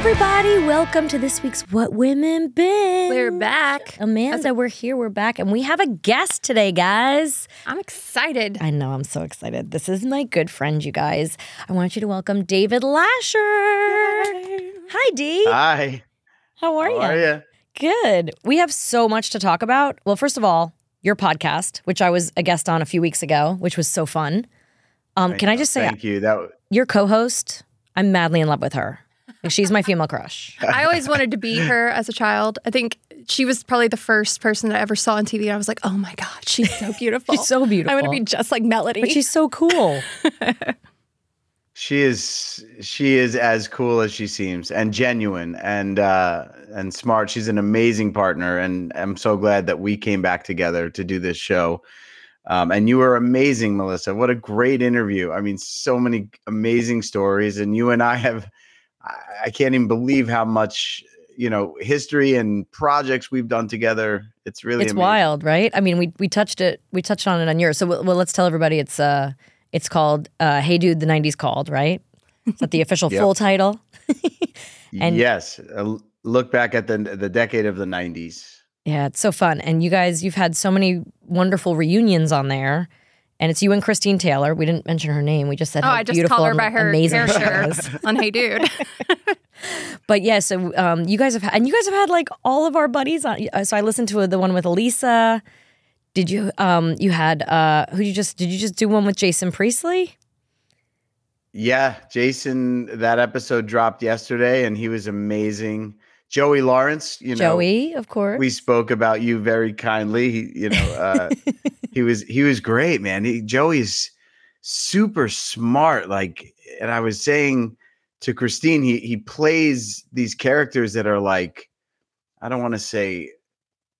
everybody. Welcome to this week's What Women Binge. We're back. Amanda, we're here. We're back. And we have a guest today, guys. I'm excited. I know. I'm so excited. This is my good friend, you guys. I want you to welcome David Lascher. Hi, D. Hi. How are How you? are you? Good. We have so much to talk about. Well, first of all, your podcast, which I was a guest on a few weeks ago, which was so fun. Um, can I just say, Thank you. That w- your co-host, I'm madly in love with her. Like, She's my female crush. I always wanted to be her as a child. I think she was probably the first person that I ever saw on TV. And I was like, oh my God, she's so beautiful. She's so beautiful. I want to be just like Melody. But she's so cool. she is she is as cool as she seems and genuine and uh and smart. She's an amazing partner and I'm so glad that we came back together to do this show. Um, and you were amazing, Melissa. What a great interview. I mean, so many amazing stories. And you and I have, I, I can't even believe how much, you know, history and projects we've done together. It's really it's amazing. wild, right? I mean, we we touched it. We touched on it on yours. So, well, well, let's tell everybody it's uh it's called uh Hey Dude, the '90s called, right? Is that the official Yep. full title? And- yes. A l- look back at the the decade of the 90s. Yeah, it's so fun. And you guys, you've had so many wonderful reunions on there. And it's you and Christine Taylor. We didn't mention her name. We just said oh, how I just beautiful call her and by her amazing hair shirt is. on Hey Dude. But yeah, so um, you guys have had, and you guys have had like all of our buddies on. uh, So I listened to the one with Elisa. Did you? Um, you had uh, who you just? Did you just do one with Jason Priestley? Yeah, Jason, that episode dropped yesterday and he was amazing. Joey Lawrence, you know, Joey, of course. we spoke about you very kindly. He, you know, uh, he was he was great, man. He, Joey's super smart. Like, and I was saying to Christine, he he plays these characters that are like, I don't want to say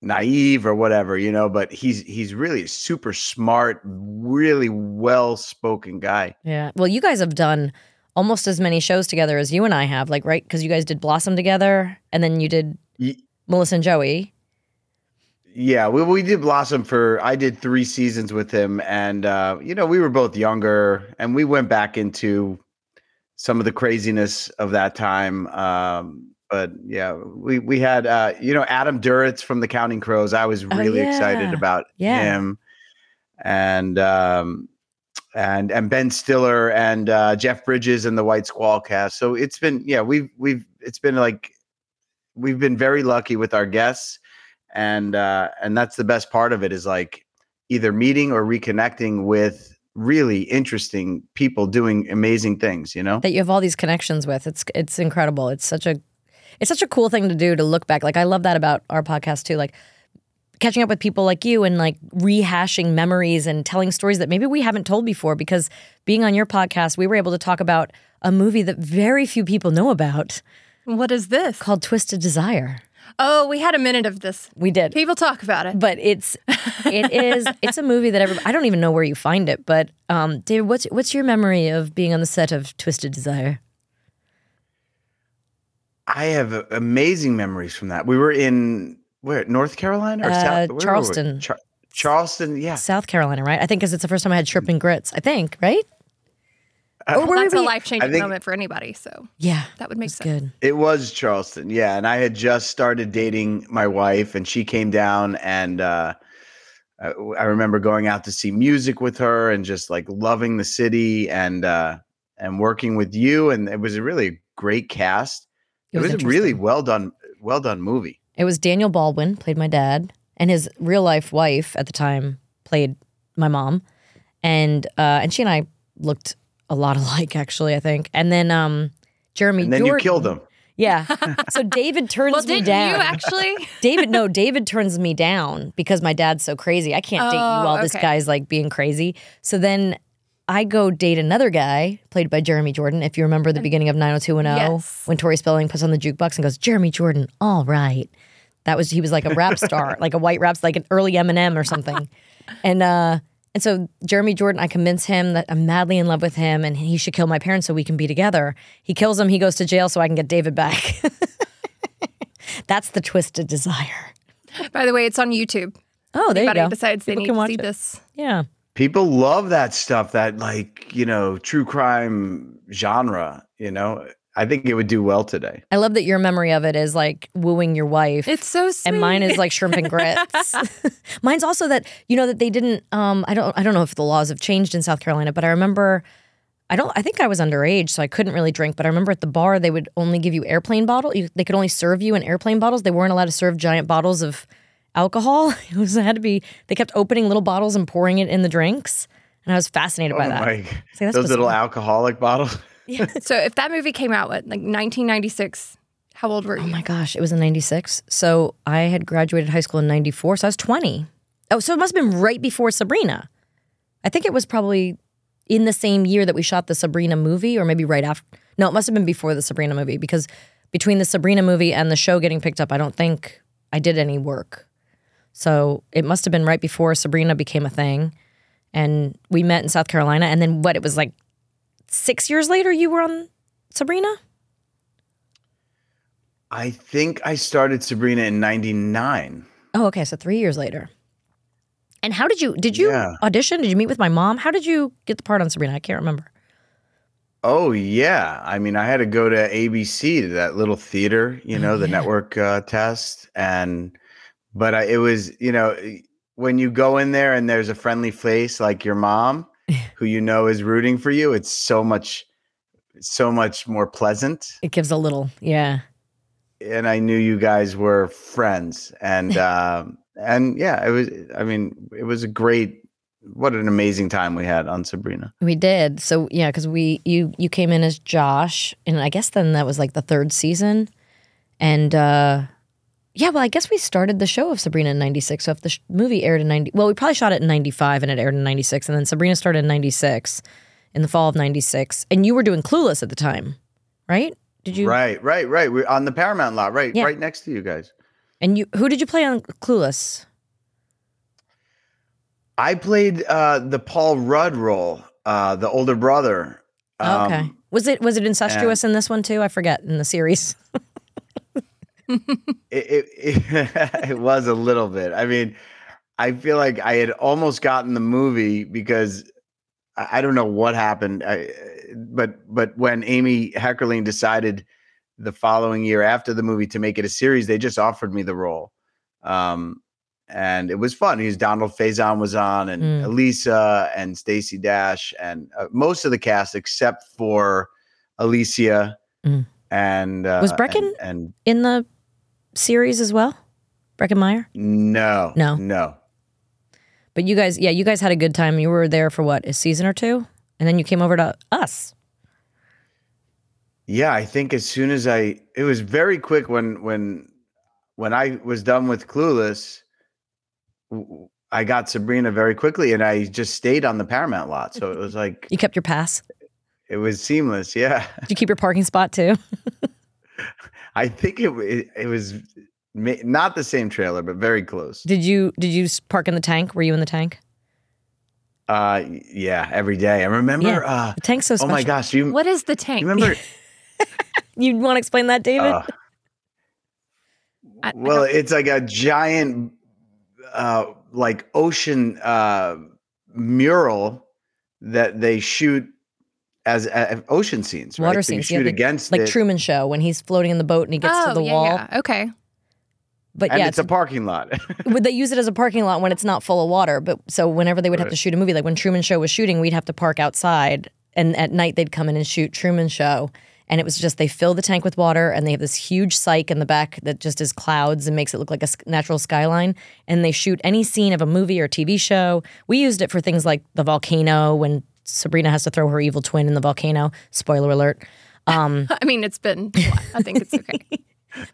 naive or whatever, you know, but he's he's really a super smart, really well spoken guy. Yeah. Well, you guys have done almost as many shows together as you and I have, like, right? Because you guys did Blossom together and then you did Ye- Melissa and Joey. Yeah, we we did Blossom for I did three seasons with him, and uh, you know we were both younger, and we went back into some of the craziness of that time. Um, but yeah, we we had uh, you know Adam Duritz from the Counting Crows. I was Oh, really excited about Yeah. him, and um, and and Ben Stiller and uh, Jeff Bridges and the White Squall cast. So it's been yeah we've we've it's been like we've been very lucky with our guests and uh and that's the best part of it is like either meeting or reconnecting with really interesting people doing amazing things you know that you have all these connections with. It's it's incredible. It's such a it's such a cool thing to do to look back. Like I love that about our podcast too. Like catching up with people like you and like rehashing memories and telling stories that maybe we haven't told before because being on your podcast, we were able to talk about a movie that very few people know about what is this? called Twisted Desire. Oh, we had a minute of this. We did. People talk about it. But it's it is it's a movie that every, I don't even know where you find it. But um, David, what's what's your memory of being on the set of Twisted Desire? i have amazing memories from that we were in where north carolina or Uh, South, where were we? Charleston. Char- charleston yeah South Carolina, right? I think because it's the first time I had shrimp and grits. I think, right? Uh, Or were That's a life changing think- moment for anybody. So Yeah, that would make it's sense. good. it was charleston yeah and i had just started dating my wife and she came down and uh I I remember going out to see music with her and just like loving the city and uh and working with you and it was a really great cast. It, was, a really well done well done movie. It was Daniel Baldwin played my dad, and his real life wife at the time played my mom, and uh, and she and I looked a lot alike, actually. I think, and then um, Jeremy. And then you Jordan- killed him. Yeah. So David turns Well, me did down. you actually? David, no, David turns me down because my dad's so crazy. I can't date you Oh, while this guy's like being crazy. So then I go date another guy played by Jeremy Jordan. If you remember the beginning of 90210, Yes. when Tori Spelling puts on the jukebox and goes, Jeremy Jordan, all right. That was, he was like a rap star, like a white rap, like an early Eminem or something. And, uh, and so Jeremy Jordan, I convince him that I'm madly in love with him and he should kill my parents so we can be together. He kills him, he goes to jail so I can get David back. That's the twisted desire. By the way, it's on YouTube. Oh, there you go. decides they People need can to watch see it. this. Yeah. People love that stuff, that like, you know, true crime genre, you know. I think it would do well today. I love that your memory of it is like wooing your wife. It's so sweet. and mine is like shrimp and grits. Mine's also that you know that they didn't. Um, I don't. I don't know if the laws have changed in South Carolina, but I remember. I don't. I think I was underage, so I couldn't really drink. But I remember at the bar they would only give you airplane bottle. You, they could only serve you in airplane bottles. They weren't allowed to serve giant bottles of alcohol. It was it had to be. They kept opening little bottles and pouring it in the drinks, and I was fascinated by oh that. my, So that's those little alcoholic bottles. so if that movie came out what like 1996, how old were oh you? Oh my gosh, it was in 96. So I had graduated high school in 94, so I was 20. Oh, so it must have been right before Sabrina. I think it was probably in the same year that we shot the Sabrina movie, or maybe right after. No, it must have been before the Sabrina movie because between the Sabrina movie and the show getting picked up, I don't think I did any work. So it must have been right before Sabrina became a thing. And we met in South Carolina. And then what? It was like six years later you were on Sabrina? I think I started Sabrina in '99. Oh, okay. So three years later. And how did you did you Yeah. audition? Did you meet with my mom? How did you get the part on Sabrina? I can't remember. Oh yeah, I mean, I had to go to ABC to that little theater, you know, Oh, the yeah. network uh, test, and but I, it was, you know, when you go in there and there's a friendly face like your mom, who you know is rooting for you, it's so much, so much more pleasant. It gives a little, yeah. And I knew you guys were friends, and um, and yeah, it was. I mean, it was a great. What an amazing time we had on Sabrina. We did. So yeah, because we you you came in as Josh, and I guess then that was like the third season, and uh yeah, well, I guess we started the show of Sabrina in '96. So if the sh- movie aired in '90, well, we probably shot it in '95 and it aired in '96, and then Sabrina started in '96, in the fall of '96, and you were doing Clueless at the time, right? Did you? Right, right, right. We're on the Paramount lot, right, Yeah. right next to you guys. And you who did you play on Clueless? I played uh, the Paul Rudd role, uh, the older brother. Oh, okay. Um, Was it was it incestuous in this one too? I forget in the series. it, it, it, it was a little bit. I mean, I feel like I had almost gotten the movie because I, I don't know what happened. I, but but when Amy Heckerling decided the following year after the movie to make it a series, they just offered me the role. Um, and it was fun. He was Donald Faison was on, and Mm. Elisa and Stacy Dash, and uh, most of the cast except for Alicia Mm. and uh, Was Breckin? and, and in the series as well? Breckin Meyer? no, No. no. But you guys, yeah, you guys had a good time. You were there for what, a season or two? And then you came over to us. Yeah, I think as soon as I, it was very quick when when when I was done with Clueless, I got Sabrina very quickly, and I just stayed on the Paramount lot. So it was like You kept your pass. it was seamless. Yeah, Did you keep your parking spot too? I think it it, it was ma- not the same trailer, but very close. Did you did you park in the tank? Were you in the tank? Uh, yeah, every day. I remember. Yeah. Uh, The tank's so Special. oh my gosh, you, What is the tank? you remember? You want to explain that, David? uh, I- I well, don't- it's like a giant, uh, like ocean uh, mural that they shoot as uh, ocean scenes, right? Water so you scenes, yeah, shoot they- against like it, Truman Show when he's floating in the boat and he gets oh, to the yeah, wall. yeah. Okay. But and yeah, it's a parking lot. would they use it as a parking lot when it's not full of water? But so whenever they would have to shoot a movie, like when Truman Show was shooting, we'd have to park outside, and at night they'd come in and shoot Truman Show. And it was just they fill the tank with water, and they have this huge cyc in the back that just is clouds and makes it look like a natural skyline. And they shoot any scene of a movie or TV show. We used it for things like the volcano when Sabrina has to throw her evil twin in the volcano. Spoiler alert. Um, I mean, it's been. I think it's okay.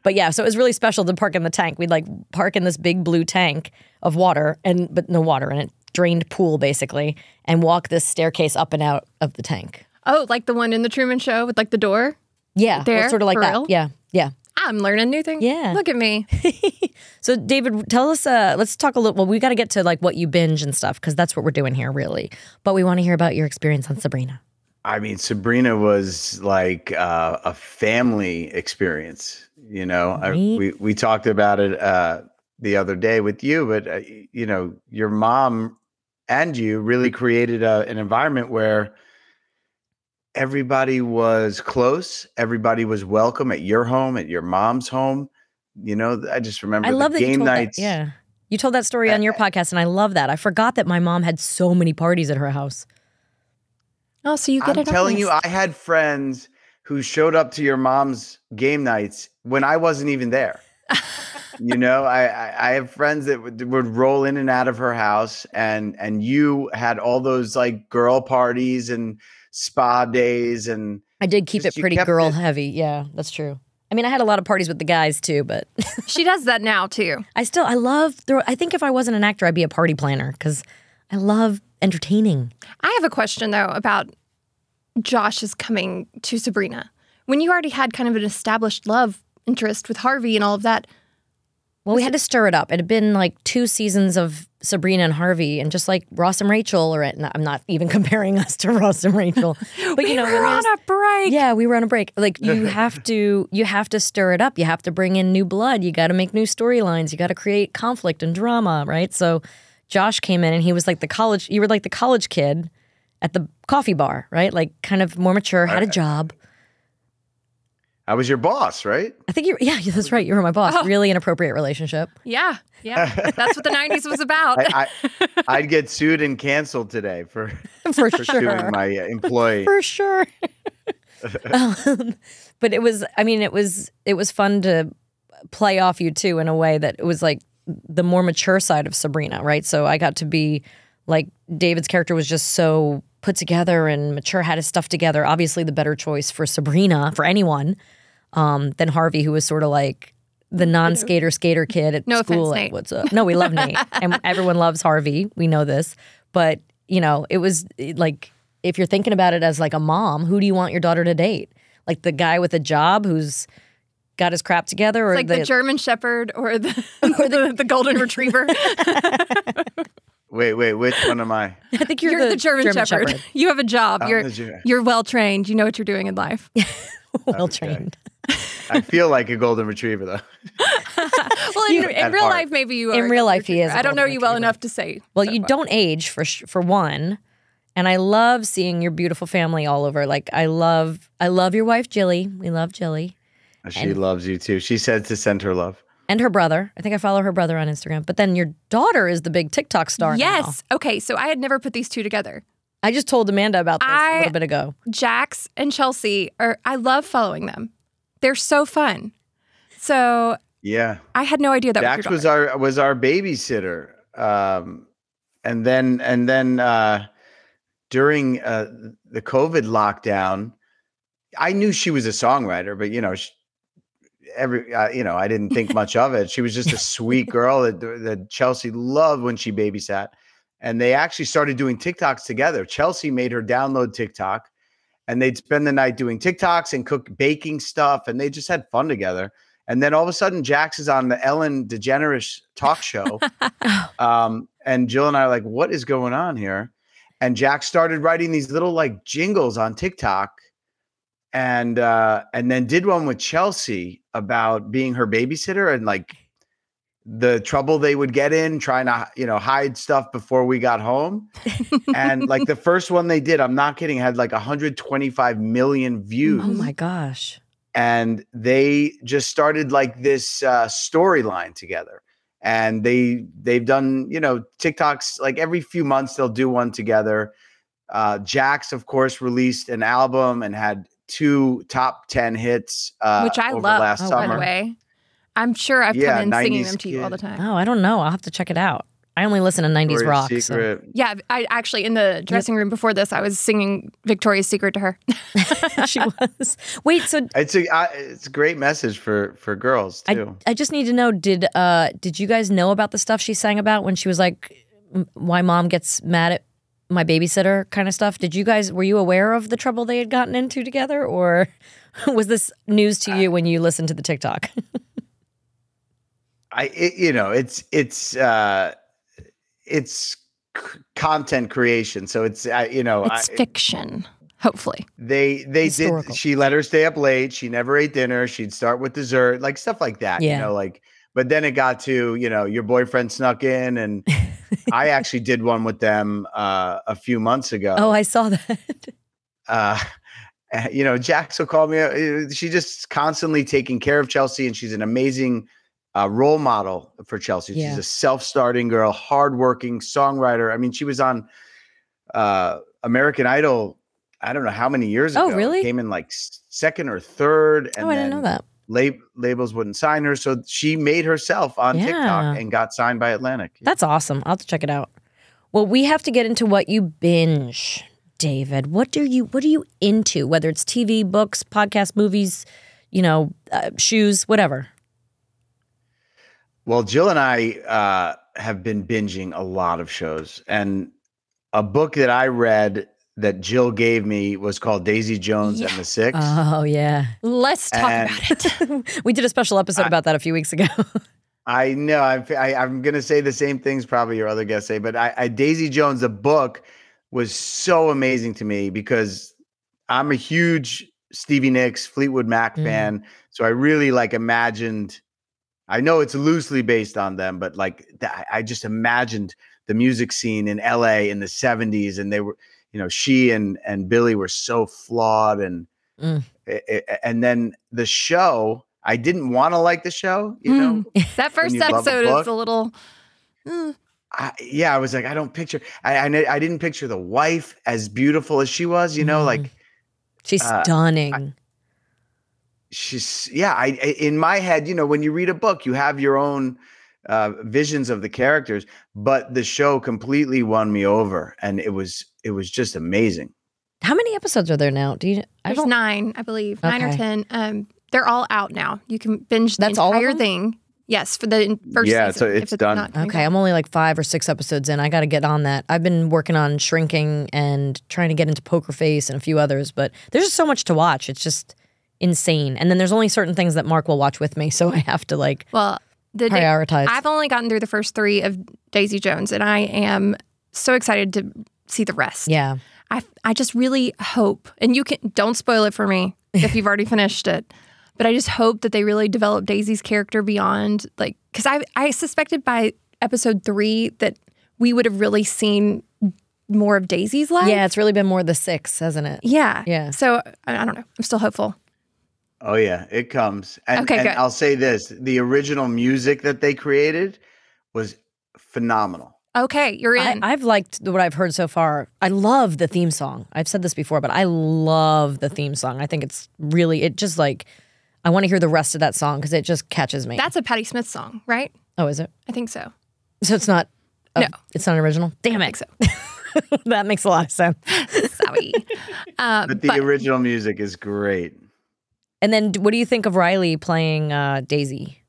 But yeah, so it was really special to park in the tank. We'd like park in this big blue tank of water and but no water in it, drained pool basically, and walk this staircase up and out of the tank. oh, like the one in the Truman Show with like the door. Yeah, well, There? sort of like that. real? Yeah, yeah. I'm learning new things. Yeah. Look at me. So David, tell us. Uh, let's talk a little. Well, we got to get to like what you binge and stuff because that's what we're doing here, really. But we want to hear about your experience on Sabrina. I mean, Sabrina was like uh, a family experience. You know, I, we we talked about it uh, the other day with you, but uh, you know, your mom and you really created a, an environment where everybody was close. Everybody was welcome at your home, at your mom's home. You know, I just remember I love the that game nights. that. Yeah. You told that story on your podcast, and I love that. I forgot that my mom had so many parties at her house. Oh, so you get it. I'm it. telling you. I had friends who showed up to your mom's game nights when I wasn't even there. you know, I, I I have friends that would, would roll in and out of her house, and and you had all those like girl parties and spa days, and I did keep Just it pretty girl it- heavy. Yeah, that's true. I mean, I had a lot of parties with the guys too, but she does that now too. I still I love. Throw, I think if I wasn't an actor, I'd be a party planner because I love entertaining. I have a question though about Josh's coming to Sabrina. When you already had kind of an established love interest with Harvey and all of that, Well, we had to stir it up. It had been like two seasons of Sabrina and Harvey, and just like Ross and Rachel, or no, I'm not even comparing us to Ross and Rachel, but you know, we when were on a break. Yeah, we were on a break. Like you have to you have to stir it up. You have to bring in new blood. You got to make new storylines. You got to create conflict and drama, right? So Josh came in and he was like the college you were like the college kid at the coffee bar, right? Like kind of more mature, had a job. I was your boss, right? I think you yeah, that's right. You were my boss. Oh. Really inappropriate relationship. Yeah, yeah. That's what the 90s was about. I, I I'd get sued and canceled today for For for sure. suing my employee. for sure. um, but it was, I mean, it was, it was fun to play off you too in a way that it was like the more mature side of Sabrina, right? So I got to be like David's character was just so put together and mature, had his stuff together. Obviously, the better choice for Sabrina for anyone um, than Harvey, who was sort of like the non-skater skater kid at No school. offense, like, Nate. What's up? No, we love Nate, and everyone loves Harvey. We know this, but you know, it was like if you're thinking about it as like a mom, who do you want your daughter to date? Like the guy with a job who's got his crap together, or It's like the, German Shepherd or the or the, the Golden Retriever. Wait, wait, which one am I? I think you're, You're, the, German, Shepherd. You have a job. I'm you're Ger- you're well trained. You know what you're doing in life. well trained. I feel like a golden retriever though. Well, in, in real heart. life, maybe you are. In real Golden life, he is a I don't know Golden you well enough to say. Well, so you far. don't age for sh- for one, and I love seeing your beautiful family all over. Like I love, I love your wife Jilly. We love Jilly She loves you too. She said to send her love. and her brother. I think I follow her brother on Instagram. But then your daughter is the big TikTok star. now. Yes. Okay. So I had never put these two together. I just told Amanda about this a I- little bit ago. Jax and Chelsea are. I love following them. They're so fun. So Yeah. I had no idea that Jax was was our was our babysitter. Um and then and then uh during uh the COVID lockdown, I knew she was a songwriter, but you know, she, every uh, you know, I didn't think much of it. She was just a sweet girl that that Chelsea loved when she babysat. And they actually started doing TikToks together. Chelsea made her download TikTok and they'd spend the night doing TikToks and cook baking stuff and they just had fun together. And then all of a sudden, Jax is on the Ellen DeGeneres talk show. um, and Jill and I are like, what is going on here? And Jax started writing these little like jingles on TikTok and uh, and then did one with Chelsea about being her babysitter and like the trouble they would get in trying to you know hide stuff before we got home. And like the first one they did i'm not kidding had like 125 million views. Oh my gosh. and they just started like this uh, storyline together. And they they've done you know tiktoks like every few months they'll do one together. Uh jax of course released an album and had two top 10 hits uh which I over love. last Oh, by summer. the way, I'm sure I've Yeah, come in singing them to you all the time. Oh, I don't know. I'll have to check it out. I only listen to 90s Victoria's rock. so- Yeah, I actually in the dressing room before this, I was singing Victoria's Secret to her. she was. Wait, so it's a I, it's a great message for for girls I, too I just need to know did uh did you guys know about the stuff she sang about when she was like why mom gets mad at my babysitter kind of stuff? Did you guys were you aware of the trouble they had gotten into together or was this news to you when you listened to the TikTok? I it, you know it's it's uh it's c- content creation so it's I, you know It's I, fiction, hopefully. they they Historical. did she let her stay up late she never ate dinner she'd start with dessert like stuff like that Yeah. you know like but then it got to you know your boyfriend snuck in and i actually did one with them uh a few months ago oh, I saw that. uh uh, you know, Jax will call me. Uh, she just constantly taking care of Chelsea, and she's an amazing uh, role model for Chelsea. Yeah. She's a self-starting girl, hardworking songwriter. I mean, she was on uh, American Idol. I don't know how many years Oh, ago. really? Came in like second or third, and oh, I didn't then know that. lab- labels wouldn't sign her, so she made herself on Yeah. TikTok and got signed by Atlantic. That's awesome. I'll have to check it out. Well, we have to get into what you binge, David. What do you what are you into? Whether it's TV, books, podcasts, movies, you know, uh, shoes, whatever. Well, Jill and I uh, have been binging a lot of shows, and a book that I read that Jill gave me was called Daisy Jones and the Six. Oh yeah, Let's talk And- about it. we did a special episode I- about that a few weeks ago. I know I'm, I, I'm going to say the same things probably your other guests say, but I, I Daisy Jones, the book, was so amazing to me because I'm a huge Stevie Nicks, Fleetwood Mac Mm. fan, so I really like imagined. I know it's loosely based on them, but like th- I just imagined the music scene in LA in the 70s, and they were, you know, she and and Billy were so flawed, and Mm. a- a- and then the show. I didn't want to like the show, you know. That first you love a episode is a little. mm, I, yeah, I was like, I don't picture. I, I I didn't picture the wife as beautiful as she was. You know, Mm. like She's Uh, stunning. She's yeah. I I- in my head, you know, when you read a book, you have your own uh, visions of the characters, but the show completely won me over, and it was it was just amazing. How many episodes are there now? Do you? I There's don't. nine, I believe, nine or ten. Um, they're all out now. You can binge the That's all of entire them? thing. Yes, for the first Yeah, season. so if it's done. Okay, back. I'm only like five or six episodes in. I got to get on that. I've been working on shrinking and trying to get into Poker Face and a few others, but there's just so much to watch. It's just insane. And then there's only certain things that Mark will watch with me, so I have to like Well, the prioritize. I've only gotten through the first three of Daisy Jones, and I am so excited to see the rest. yeah. I I just really hope, and you can don't spoil it for me if you've already finished it, but I just hope that they really develop Daisy's character beyond like because I I suspected by episode three that we would have really seen more of Daisy's life. Yeah, it's really been more the six, hasn't it? yeah, Yeah. So I don't know. I'm still hopeful. Oh yeah, it comes. And, Okay, and good. I'll say this: the original music that they created was phenomenal. Okay, you're in. I've liked what I've heard so far. I love the theme song. I've said this before, but I love the theme song. I think it's really, it just like, I want to hear the rest of that song because it just catches me. That's a Patti Smith song, right? oh, is it? I think so. So it's not, oh, No. it's not original? Damn I it. think so. that makes a lot of sense. Sorry. uh, But the but original music is great. And then what do you think of Riley playing uh, Daisy?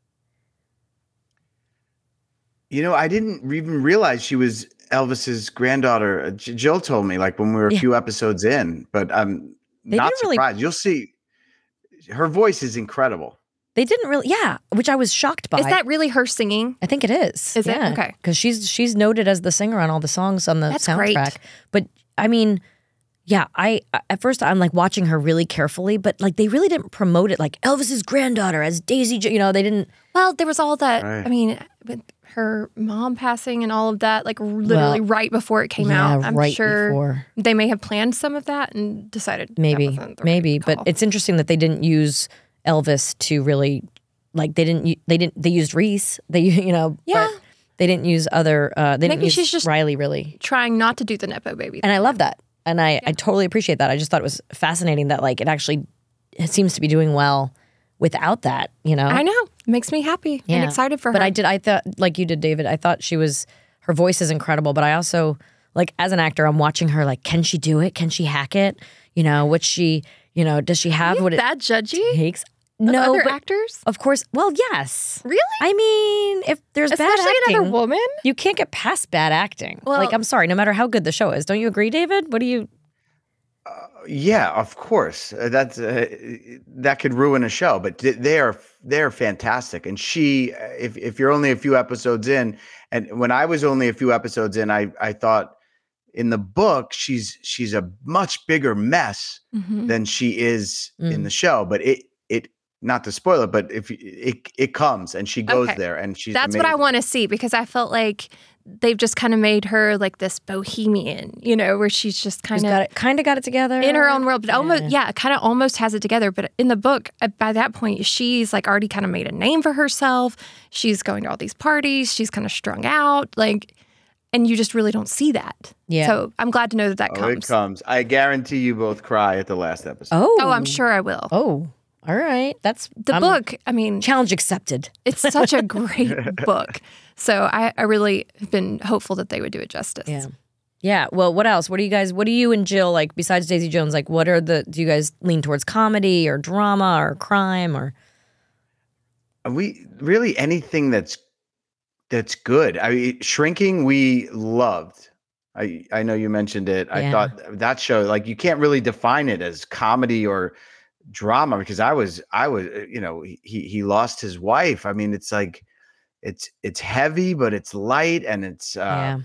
You know, I didn't even realize she was Elvis's granddaughter. Uh, J- Jill told me like when we were a Yeah. few episodes in, but I'm They not didn't really- surprised. You'll see. Her voice is incredible. They didn't really, yeah, which I was shocked by. is that really her singing? I think it is. Is it? Okay. Because she's she's noted as the singer on all the songs on the That's soundtrack. great. But I mean, yeah, I at first I'm like watching her really carefully, but like they really didn't promote it like Elvis's granddaughter as Daisy. Jo- You know, they didn't. Well, there was all that. Right. I mean, with her mom passing and all of that, like literally right before it came yeah, out. I'm right sure before. they may have planned some of that and decided that Maybe, wasn't the right maybe, but call. it's interesting that they didn't use Elvis to really like they didn't they didn't they used Reese. They you know Yeah. but they didn't use other. uh They didn't Maybe use she's just- Riley really. trying not to do the nepo baby. and I love that, and I I totally appreciate that. I just thought it was fascinating that like it actually it seems to be doing well without that. You know, I know. It makes me happy and Yeah. excited for her. But I did. I thought like you did, David. I thought she was her voice is incredible. But I also like as an actor, I'm watching her. Like, can she do it? Can she hack it? You know, what she you know does she have what it that judgy? takes? Of No, other but actors? of course. Well, yes. Really? I mean, if there's bad Especially acting, another woman? you can't get past bad acting. Well- like, I'm sorry, no matter how good the show is. Don't you agree, David? What do you? Yeah, of course. Uh, That's uh, that could ruin a show, but th- they are they're fantastic. And she, uh, if if you're only a few episodes in, and when I was only a few episodes in, I I thought in the book she's she's a much bigger mess Mhm. than she is in Mm. the show. But it it not to spoil it, but if it it comes and she goes Okay. there and she's That's what I want to see because I felt like they've just kind of made her like this bohemian, you know, where she's just kind She's of got it, kind of got it together in her own world, but almost yeah, kind of almost has it together. But in the book, uh, by that point, she's like already kind of made a name for herself. She's going to all these parties. She's kind of strung out, like, and you just really don't see that. Yeah. So I'm glad to know that that Oh, it comes. comes. I guarantee you both cry at the last episode. Oh, Oh, I'm sure I will. Oh, all right. That's The I'm- book, I mean, challenge accepted. it's such a great book. So I, I really have been hopeful that they would do it justice. Yeah. Yeah. Well, what else? What do you guys? What do you and Jill like besides Daisy Jones? Like, what are the? Do you guys lean towards comedy or drama or crime or? Are we really anything that's that's good. I mean, shrinking we loved. I I know you mentioned it. I thought that show like you can't really define it as comedy or drama because I was I was uh, you know he he lost his wife. I mean it's like it's it's heavy but it's light and it's uh yeah.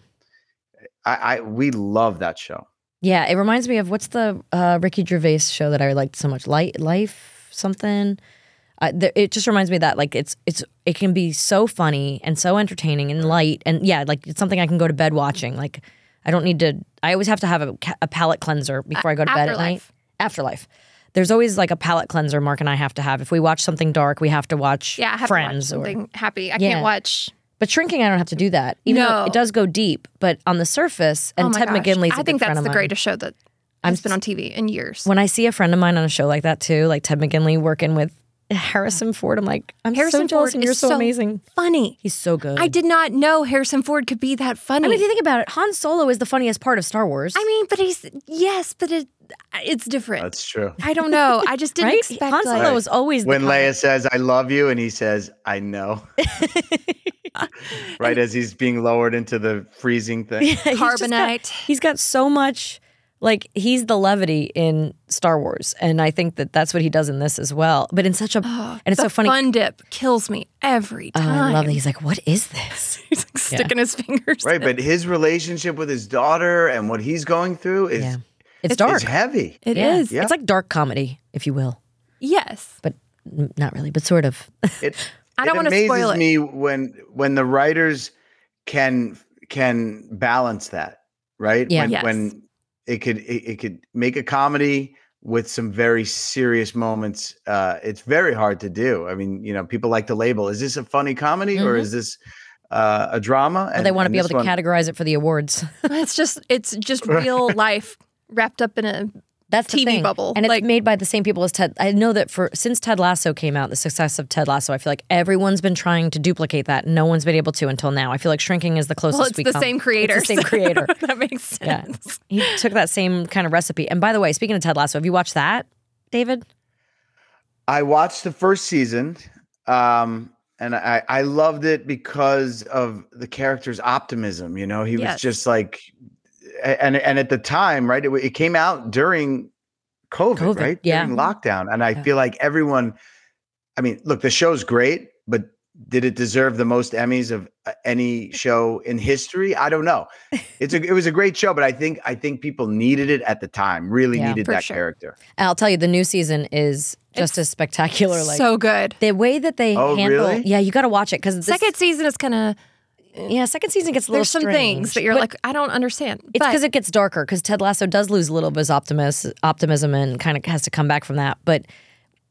I, I we love that show. Yeah. It reminds me of what's the uh, Ricky Gervais show that I liked so much? Light Life something. Uh, th- it just reminds me that like it's it's it can be so funny and so entertaining and light and yeah like it's something I can go to bed watching like I don't need to I always have to have a, ca- a palate cleanser before I go to bed at night Afterlife. There's always like a palate cleanser Mark and I have to have if we watch something dark we have to watch Yeah, I have Friends to watch or something happy. I Yeah. can't watch. but shrinking I don't have to do that even though No. it does go deep but on the surface and oh Ted gosh. McGinley's a I think that's the greatest show that I've been on TV in years. when I see a friend of mine on a show like that too, like Ted McGinley working with Harrison Ford, I'm like, I'm so Harrison jealous Ford and you're is so, so amazing. Funny. He's so good. I did not know Harrison Ford could be that funny. I mean, if you think about it, Han Solo is the funniest part of Star Wars. I mean, but he's yes, but it it's different. That's true. I don't know. I just didn't right? expect Han Solo like, is always the When comic- Leia says I love you and he says I know. right as he's being lowered into the freezing thing. He's just got- carbonite. he's got so much. Like he's the levity in Star Wars, and I think that that's what he does in this as well. But in such a and it's the so funny. Fun dip kills me every time. Oh, time. I love that he's like, "What is this?" He's like sticking his fingers. Right, in. but his relationship with his daughter and what he's going through is Yeah, it's is dark. heavy. It yeah. is. Yeah. It's like dark comedy, if you will, Yes. but not really, but sort of. It I don't wanna amazes spoil it. me when when the writers can can balance that, right? Yeah. When, Yes. when it could it, it could make a comedy with some very serious moments. Uh, it's very hard to do. I mean, you know, people like to label: is this a funny comedy or Mhm. is this uh, a drama? Or they want to be able to one, categorize it for the awards. it's just it's just real life wrapped up in a That's the TV thing. bubble. and it's Like- made by the same people as Ted. I know that for since Ted Lasso came out, the success of Ted Lasso, I feel like everyone's been trying to duplicate that. No one's been able to until now. I feel like Shrinking is the closest. well, it's we the come. same creator. It's the same creator. that makes sense. Yeah. sense. He took that same kind of recipe. And by the way, speaking of Ted Lasso, have you watched that, David? I watched the first season, um, and I I loved it because of the character's optimism. You know, he Yes. was just like, a- and and at the time, right, it, it came out during COVID, COVID, right, yeah. during lockdown, and I Yeah. feel like everyone. I mean, look, the show's great, but did it deserve the most Emmys of uh, any show in history? I don't know. It's a it was a great show, but I think I think people needed it at the time. Really Yeah, needed that sure. character. And I'll tell you, the new season is just It's as spectacular. Like so good. the way that they Oh, handle. really? Yeah, you got to watch it because Second season is kind of Yeah, second season gets a little. there's some things strange, that you're but like I don't understand. It's because it gets darker. Because Ted Lasso does lose a little of his optimis- optimism and kind of has to come back from that. But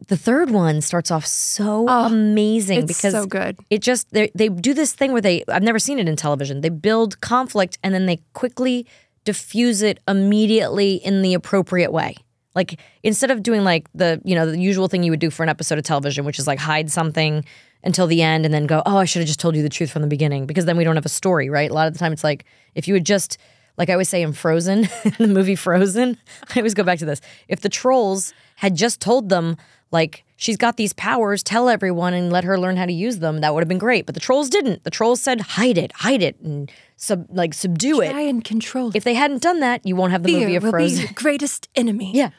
the third one starts off so Oh, amazing it's because so good. it just they they do this thing where they I've never seen it in television. They build conflict and then they quickly diffuse it immediately in the appropriate way. Like instead of doing like the you know the usual thing you would do for an episode of television, which is like hide something until the end and then go, oh, I should have just told you the truth from the beginning because then we don't have a story, right? A lot of the time it's like if you would just like I always say in Frozen, the movie Frozen, I always go back to this. If the trolls had just told them like she's got these powers, tell everyone and let her learn how to use them, that would have been great. But the trolls didn't. The trolls said hide it, hide it, and sub like subdue Try it. and control. It. If they hadn't done that, you won't have the movie Fear of will be Frozen. your greatest enemy. yeah,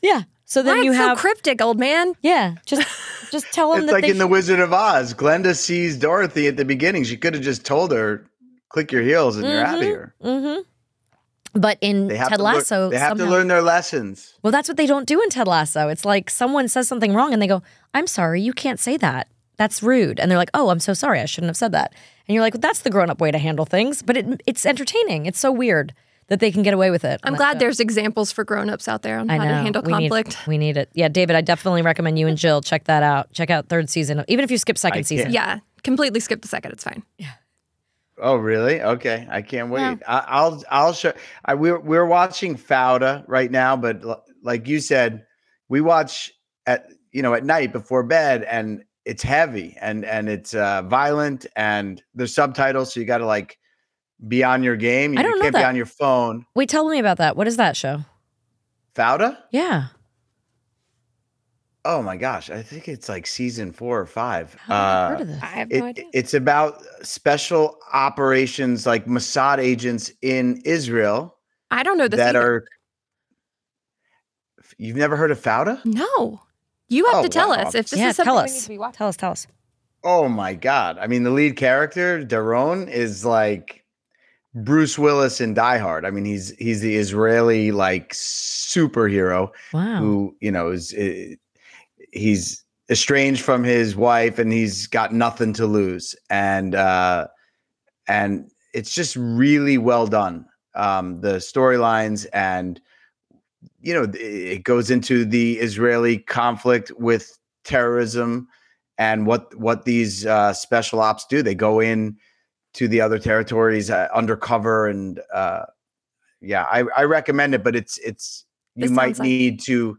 yeah. So then Why you have so cryptic, old man. yeah. Just just tell them It's that like they in The Wizard of Oz. Glenda sees Dorothy at the beginning. She could have just told her, "Click your heels and you're out of here." Mm-hmm. But in They have Ted to lear- Lasso, they have to learn their lessons. Well, that's what they don't do in Ted Lasso. It's like someone says something wrong and they go, "I'm sorry, you can't say that." that's rude. And they're like, oh, I'm so sorry. I shouldn't have said that. And you're like, well, that's the grown up way to handle things. But it, it's entertaining. It's so weird that they can get away with it. I'm glad show. there's examples for grown-ups out there on I how know. to handle we conflict. Need, we need it. Yeah, David, I definitely recommend you and Jill check that out. Check out third season, even if you skip second I season. can't. yeah, completely skip the second. It's fine. Yeah. Oh, really? Okay, I can't wait. I, I'll I'll show. I, we're we're watching Fauda right now, but l- like you said, we watch at you know at night before bed, and it's heavy and and it's uh, violent, and there's subtitles, so you got to like be on your game. You, I don't know can't be that. on your phone. Wait, tell me about that. What is that show? Fauda? Yeah. Oh my gosh, I think it's like season four or five. How have I Uh, heard of this? I have it, no idea. it's about special operations like Mossad agents in Israel I don't know this that either. are. You've never heard of Fauda? No, you have Oh, to tell wow. us if this yeah, is something tell we need us. to be watching. Tell us, tell us. Oh my god! I mean, the lead character Doron is like Bruce Willis in Die Hard. I mean, he's he's the Israeli like superhero Wow. who you know is he's estranged from his wife and he's got nothing to lose and uh and it's just really well done um the storylines and you know it it goes into the israeli conflict with terrorism and what what these uh special ops do they go in to the other territories uh, undercover and uh yeah i i recommend it but it's it's you This might sounds like- need to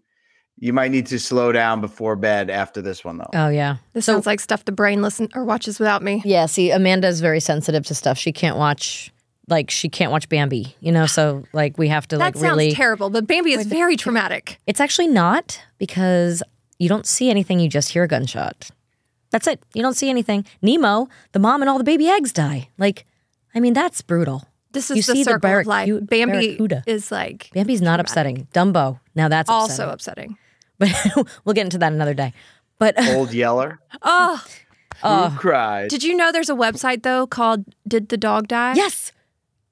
you might need to slow down before bed after this one though Oh, yeah. This So- sounds like stuff the brain listen or watches without me. Yeah, see, amanda is very sensitive to stuff. She can't watch, like, she can't watch Bambi, you know? So, like, we have to, That like, sounds really. terrible, but Bambi is very traumatic. It's actually not because you don't see anything, you just hear a gunshot. That's it. You don't see anything. Nemo, the mom and all the baby eggs die. Like, I mean, that's brutal. This You is the see the circle of life. barracu- Bambi barracuda. is like Bambi's not upsetting. Dumbo, now that's also upsetting. upsetting. But we'll get into that another day. But old yeller oh. oh, who cried did you know there's a website though called Did the Dog Die? yes,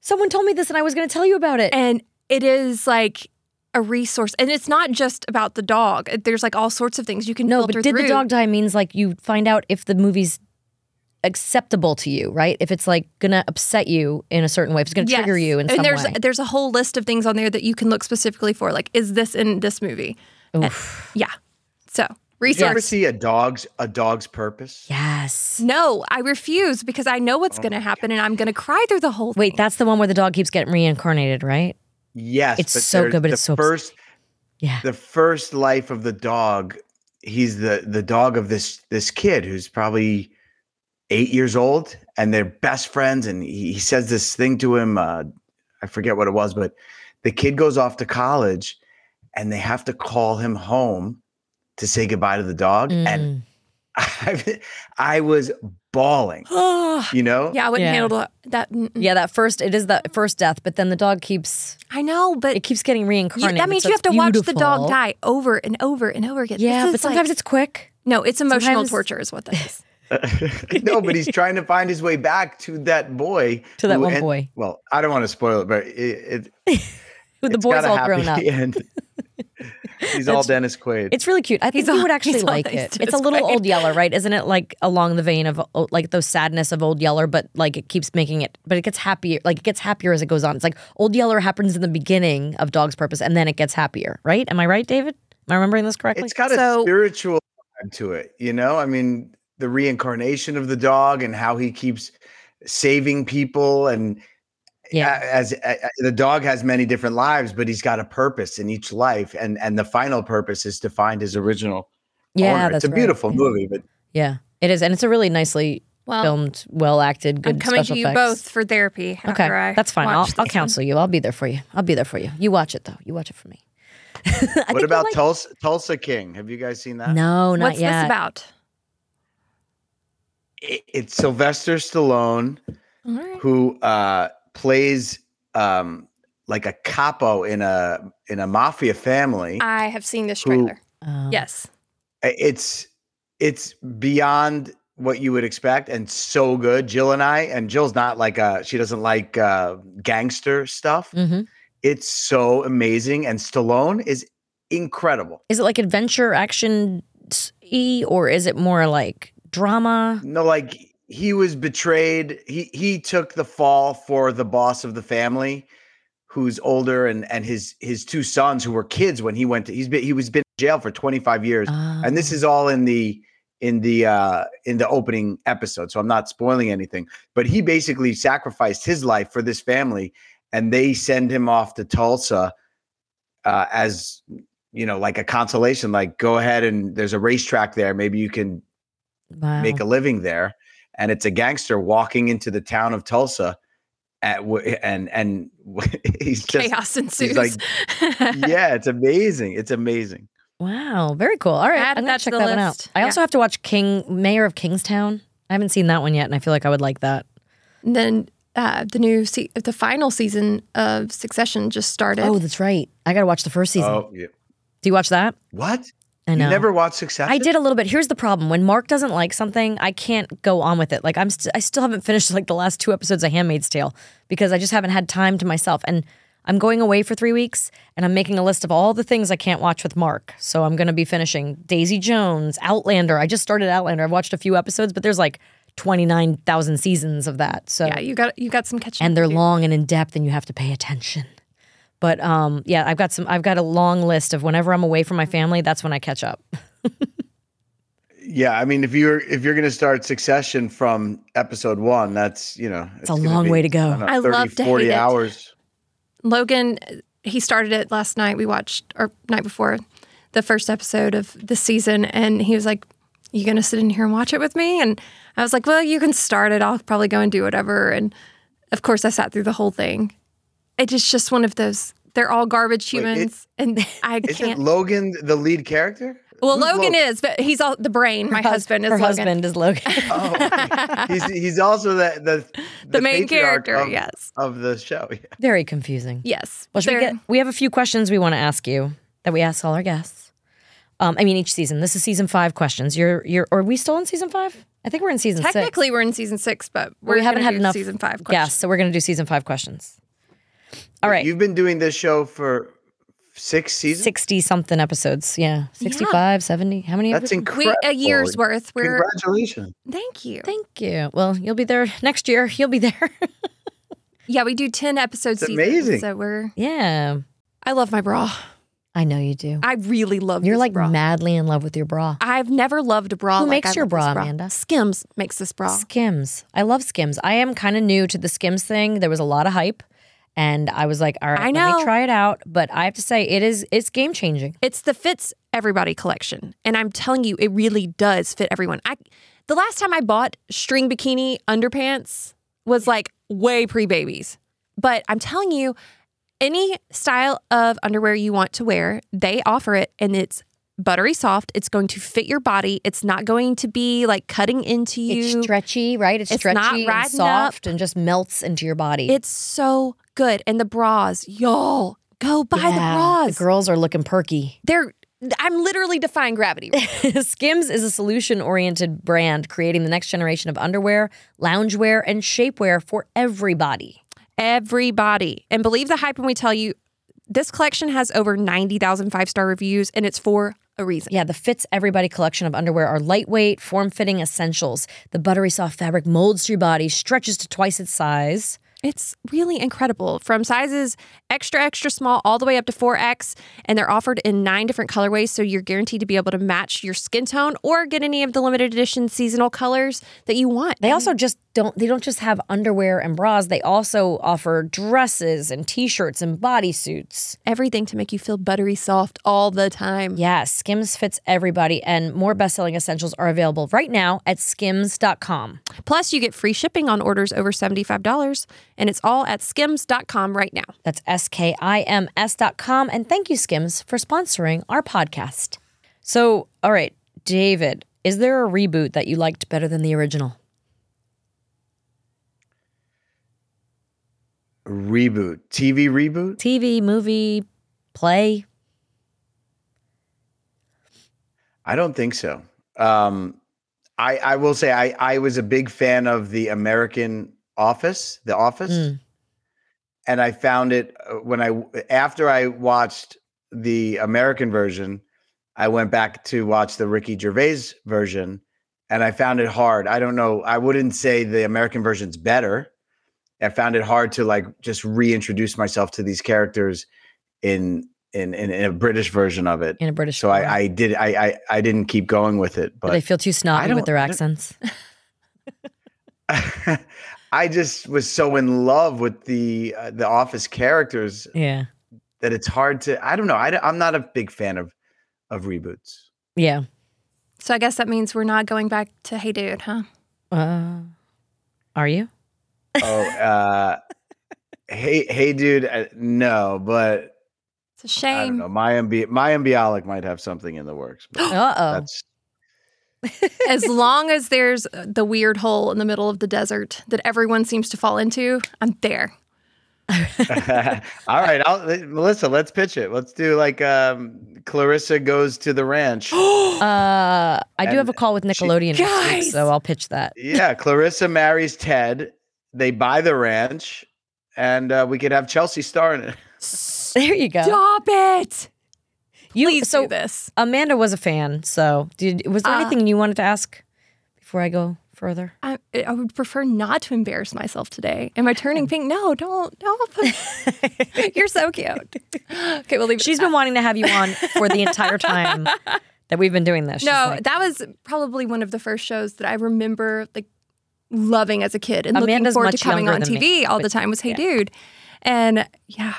someone told me this and I was going to tell you about it. And it is like a resource. And it's not just about the dog. There's like all sorts of things you can No, but did through. the dog die means like you find out if the movie's acceptable to you, right? If it's like gonna upset you in a certain way, if it's gonna trigger you in and some there's way. there's a whole list of things on there that you can look specifically for. Like, is this in this movie? Uh, and- yeah. So resource. Did you ever research. see a dog's a dog's purpose Yes. No, I refuse because I know what's oh going to happen and I'm going to cry through the whole Wait, thing. that's the one where the dog keeps getting reincarnated, right? Yes It's but so good, but the it's so first Yeah. the first life of the dog he's the the dog of this this kid who's probably eight years old and they're best friends and he, he says this thing to him uh i forget what it was but the kid goes off to college and they have to call him home to say goodbye to the dog and Mm. I, I was bawling you know yeah, I wouldn't Yeah. handle that. mm-mm. yeah, that first it is the first death, but then the dog keeps I know, but it keeps getting you- reincarnated. that means so you have it's to watch the dog die over and over and over again. Yeah, This but is sometimes like, it's quick. no, it's emotional sometimes- torture, is what that is. no, but he's trying to find his way back to that boy. To that who one en- boy. Well, I don't want to spoil it, but it, it Who the it's boy's got a all grown up. end. He's all Dennis Quaid. It's really cute. I think He's you all- would actually like it. to It's a little grade. old Yeller, right? Isn't it like along the vein of like the sadness of Old Yeller, but like it keeps making it, but it gets happier. Like it gets happier as it goes on. It's like Old Yeller happens in the beginning of Dog's Purpose, and then it gets happier, right? Am I right, David? Am I remembering this correctly? it's got So- a spiritual vibe to it, you know. I mean, the reincarnation of the dog and how he keeps saving people, and Yeah. a- as, a- a- the dog has many different lives, but he's got a purpose in each life, and and the final purpose is to find his original. yeah, owner. that's it's a right. beautiful Yeah. movie, but Yeah, it is, and it's a really nicely Well, filmed, well acted, good I'm coming special to you effects. both for therapy. Okay, I that's fine. I'll, I'll this one. counsel you. I'll be there for you. I'll be there for you. You watch it though. You watch it for me. I think what about like- Tulsa, Tulsa King? Have you guys seen that? No, not What's yet. this about? It- it's Sylvester Stallone. All right. who uh plays um like a capo in a in a mafia family I have seen this Who- trailer. Um, Yes. it's it's beyond what you would expect and so good jill and i and jill's not like uh she doesn't like uh gangster stuff mhm. it's so amazing and stallone is incredible Is it like adventure action y or is it more like drama. No, like he was betrayed. He he took the fall for the boss of the family, who's older, and and his his two sons who were kids when he went to. He's been he was been in jail for 25 years, and this Oh. is all in the in the uh in the opening episode. So I'm not spoiling anything. But he basically sacrificed his life for this family, and they send him off to Tulsa uh, as you know, like a consolation. Like, go ahead and there's a racetrack there. Maybe you can wow. make a living there and it's a gangster walking into the town of Tulsa at and and he's just Chaos ensues. like, yeah it's amazing it's amazing Wow, very cool. All right, Add I'm gonna check the that one out. I Yeah. also have to watch King Mayor of Kingstown. I haven't seen that one yet, and I feel like I would like that. And then uh, the new, se- the final season of Succession just started. Oh, that's right. I gotta watch the first season. oh yeah. Do you watch that? what I know. you never watched success I did a little bit. Here's the problem: when Mark doesn't like something, I can't go on with it. Like I'm, st- I still haven't finished like the last two episodes of *Handmaid's Tale* because I just haven't had time to myself. And I'm going away for three weeks, and I'm making a list of all the things I can't watch with Mark. So I'm going to be finishing *Daisy Jones*, *Outlander*. I just started *Outlander*. I've watched a few episodes, but there's like twenty nine thousand seasons of that. So yeah, you got you got some catching. and they're long and in depth and you have to pay attention but um yeah i've got some i've got a long list of whenever i'm away from my family that's when i catch up yeah i mean if you're if you're gonna start succession from episode one that's you know it's, a long be, way to go. don't know, I 30 love to 40 hate it. hours Logan, he started it last night. We watched or night before the first episode of the season, and he was like, "You gonna sit in here and watch it with me?" And I was like, "Well, you can start it. I'll probably go and do whatever." And of course, I sat through the whole thing. It is just one of those. They're all garbage Wait, it- humans, and I isn't can't. Logan the lead character well, Who's Logan Lo- is, but he's all the brain. My Her husband is her Logan. husband is logan oh he's he's also the the, the, main character. of, yes, of the show yeah. very confusing yes. well should we get we have a few questions we want to ask you that we ask all our guests um i mean each season this is season five questions you're you're are we still in season five i think we're in season six Technically, we're in season six, but we're we haven't had do enough season five. guests so we're gonna do season five questions all right You've been doing this show for six seasons. 60 something episodes yeah 65 70 how many That's episodes? We, incredible. a year's worth. We're Congratulations. thank you. thank you well you'll be there next year you'll be there Yeah, we do ten episodes. It's amazing. So we're. yeah I love my bra. i know you do I really love. You're this like bra. madly in love with your bra. I've never loved a bra. Who like makes I your love this bra, Amanda? Skims makes this bra. Skims. I love Skims. I am kind of new to the Skims thing. There was a lot of hype, and I was like, "All right, I let know. me try it out." But I have to say, it is it's game changing. It's the fits everybody collection, and I'm telling you, it really does fit everyone. I the last time I bought string bikini underpants was like way pre babies, but I'm telling you, any style of underwear you want to wear, they offer it, and it's buttery soft. It's going to fit your body. It's not going to be like cutting into you. It's stretchy, right? It's, It's not stretchy and riding soft and just melts into your body. It's so good. And the bras, y'all, go buy the bras. The girls are looking perky. They're I'm literally defying gravity. Skims is a solution oriented brand creating the next generation of underwear, loungewear, and shapewear for everybody. Everybody. And believe the hype when we tell you this collection has over 90,000 five-star reviews and it's for a reason. Yeah, the Fits Everybody collection of underwear are lightweight, form fitting essentials. The buttery soft fabric molds to your body, stretches to twice its size. It's really incredible. From sizes extra, extra small all the way up to 4X. And they're offered in nine different colorways. So you're guaranteed to be able to match your skin tone or get any of the limited edition seasonal colors that you want. They also just don't they don't just have underwear and bras, they also offer dresses and t-shirts and bodysuits. everything to make you feel buttery soft all the time. Yeah, Skims fits everybody and more best-selling essentials are available right now at skims.com. Plus, you get free shipping on orders over $75. And it's all at skims.com right now. That's S K I M S.com. And thank you, Skims, for sponsoring our podcast. So, all right, David, is there a reboot that you liked better than the original? Reboot. TV reboot? TV, movie, play? I don't think so. Um, I I will say I I was a big fan of the American Office, The Office, Mm. and I found it uh, when I after I watched the American version, I went back to watch the Ricky Gervais version, and I found it hard. I don't know. I wouldn't say the American version's better. I found it hard to like just reintroduce myself to these characters in in in, in a British version of it. in a British. So. I, I did I, I I didn't keep going with it, Do they feel too snobby with their accents. I just was so in love with the uh, the Office characters Yeah, that it's hard to. I don't know. I, am not a big fan of of reboots. yeah. So I guess that means we're not going back to Hey Dude, huh? Uh, are you? Oh, uh, hey hey, dude, uh, no, but It's a I don't shame. know. My MB my Bialik might have something in the works. But Uh oh. that's as long as there's the weird hole in the middle of the desert that everyone seems to fall into, I'm there. all right. I'll, Melissa, let's pitch it. Let's do like um, Clarissa goes to the ranch. Uh, I do have a call with she- Nickelodeon next week, Guys! so I'll pitch that. yeah, Clarissa marries Ted. They buy the ranch, and uh, we could have Chelsea star in it. There you go. Stop it. You Please so do this. Amanda was a fan. So did was there Uh, anything you wanted to ask before I go further? I, I would prefer not to embarrass myself today. Am I turning pink? No, don't. Don't. You're so cute. Okay, we'll leave it. She's been wanting to have you on for the entire time that we've been doing this. She's No, like, that was probably one of the first shows that I remember like loving as a kid and Amanda's looking forward to coming on TV me, all the time was Hey yeah. Dude. And yeah,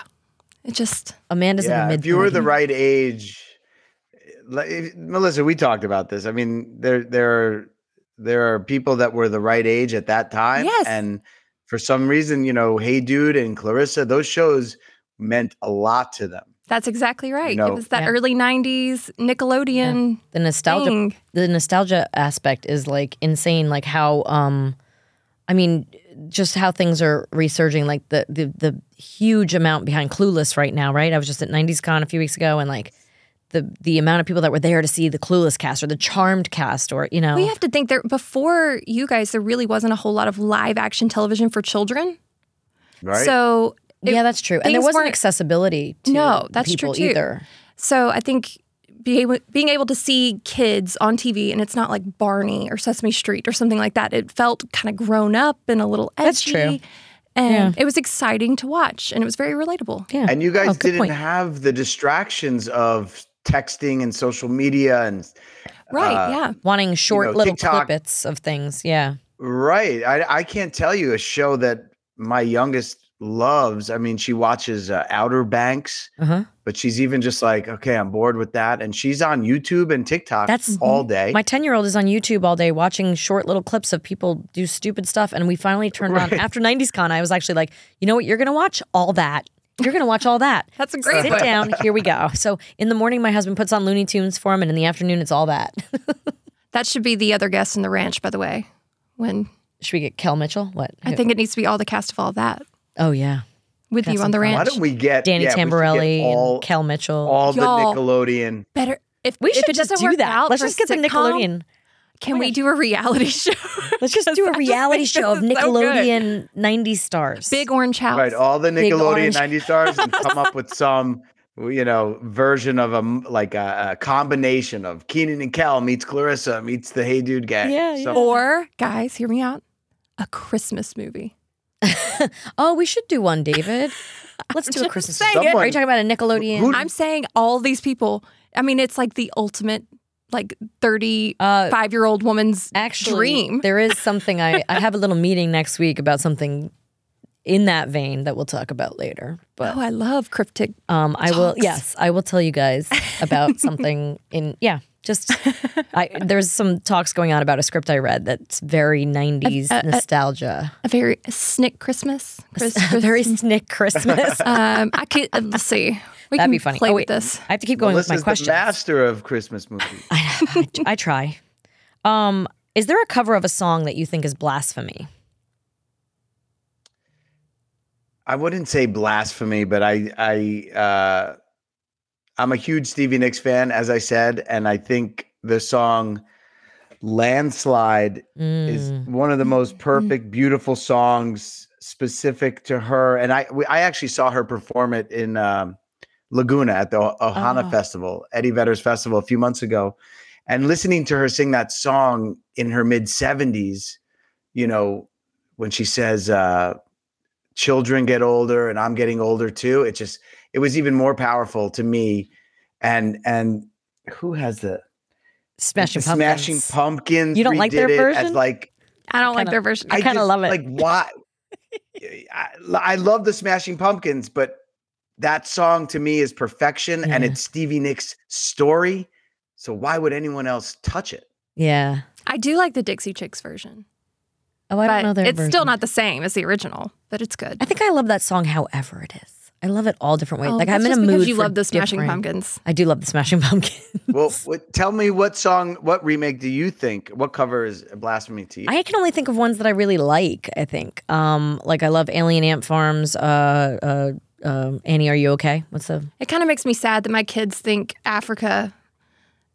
it just Amanda's in yeah, her mid. if you were the right age, like, if- Melissa, we talked about this. I mean, there there are there are people that were the right age at that time, Yes. and for some reason, you know, Hey Dude and Clarissa, those shows meant a lot to them. that's exactly right. know, it was that yeah. early 90s Nickelodeon the nostalgia thing. the nostalgia aspect is like insane like how um i mean just how things are resurging like the the, the huge amount behind clueless right now right i was just at 90s con a few weeks ago and like the the amount of people that were there to see the clueless cast or the charmed cast or you know We have to think there before you guys, there really wasn't a whole lot of live action television for children. Right? So it- yeah that's true and there wasn't accessibility to No, that's true, too. either So I think be able, being able to see kids on TV and it's not like Barney or Sesame Street or something like that. It felt kind of grown up and a little edgy. That's true. And it was exciting to watch and it was very relatable. yeah and you guys Oh, didn't point. have the distractions of texting and social media and Right. Uh, yeah. wanting short know, little TikTok- clippets of things yeah Right. I I can't tell you a show that my youngest loves. I mean, she watches uh, Outer Banks, uh-huh but she's even just like, okay, I'm bored with that, and she's on YouTube and TikTok That's- all day. My 10 year old is on YouTube all day watching short little clips of people do stupid stuff. And we finally turned on Right. after 90s Con. I was actually like, you know what? You're going to watch all that. You're going to watch all that. That's a great Sit one. down. Here we go. So in the morning, my husband puts on Looney Tunes for him. And in the afternoon, it's all that. That should be the other guest in the ranch, by the way. When Should we get Kel Mitchell? What? I think it needs to be all the cast of all that Oh, yeah. with That's you on the ranch. Why don't we get Danny yeah, we should get Tamberelli all, and Kel Mitchell. all the Y'all. Nickelodeon? Better if we if should it just doesn't do work that. out Let's just get the Nickelodeon. Can oh, we do a reality show? Let's just do a reality show of this is so. Nickelodeon 90s stars. Big Orange House. Right, all the Nickelodeon orange. 90 stars and come up with some you know version of a m- like a, a combination of Kenan and Kel meets Clarissa meets the Hey Dude gang. Yeah, So- yeah. Or, guys, hear me out. A Christmas movie. Oh, we should do one, David. Let's do a Christmas. saying movie. it. Are you talking about a Nickelodeon? Who- I'm saying all these people. I mean, it's like the ultimate, like 35 Uh, year old woman's Actually, dream. there is something I, I have a little meeting next week about something in that vein that we'll talk about later. But Oh, I love cryptic. um, I will, yes, I will tell you guys about something in, yeah, just, I, there's some talks going on about a script I read that's very 90s uh, uh, nostalgia. A very snick Christmas. Chris- A very snick Christmas. um, I could, uh, let's see. We That'd can be funny. play Oh, with wait, this. I have to keep going with my the questions. master of Christmas movies. I, I try. Um, is there a cover of a song that you think is blasphemy? I wouldn't say blasphemy, but I I uh I'm a huge Stevie Nicks fan, as I said, and I think the song Landslide is Mm. one of the most perfect, beautiful songs specific to her. And I we, I actually saw her perform it in um, Laguna at the Ohana Oh. Festival, Eddie Vedder's festival, a few months ago. and listening to her sing that song in her mid 70s, you know, when she says, uh, children get older and I'm getting older too, it just, it was even more powerful to me. And, and who has the, Smashing the Pumpkins. Smashing Pumpkins? You don't like their redid as version? like, I don't like kinda- their version. I kinda love it. Like, why? I, I love the Smashing Pumpkins, but that song to me is perfection and it's Stevie Nicks' story. So why would anyone else touch it? Yeah. I do like the Dixie Chicks version, Oh, I don't know their it's still not the same as the original, but it's good. I think I love that song, however it is. I love it all different ways. Oh, like I'm in a just because mood you for love the Smashing different- Pumpkins. I do love the Smashing Pumpkins. Well, what, tell me what song, what remake do you think? What cover is blasphemy to you? I can only think of ones that I really like. I think, um, like I love Alien Ant Farms. Uh, uh, um, Annie, are you okay? What's the? It kind of makes me sad that my kids think Africa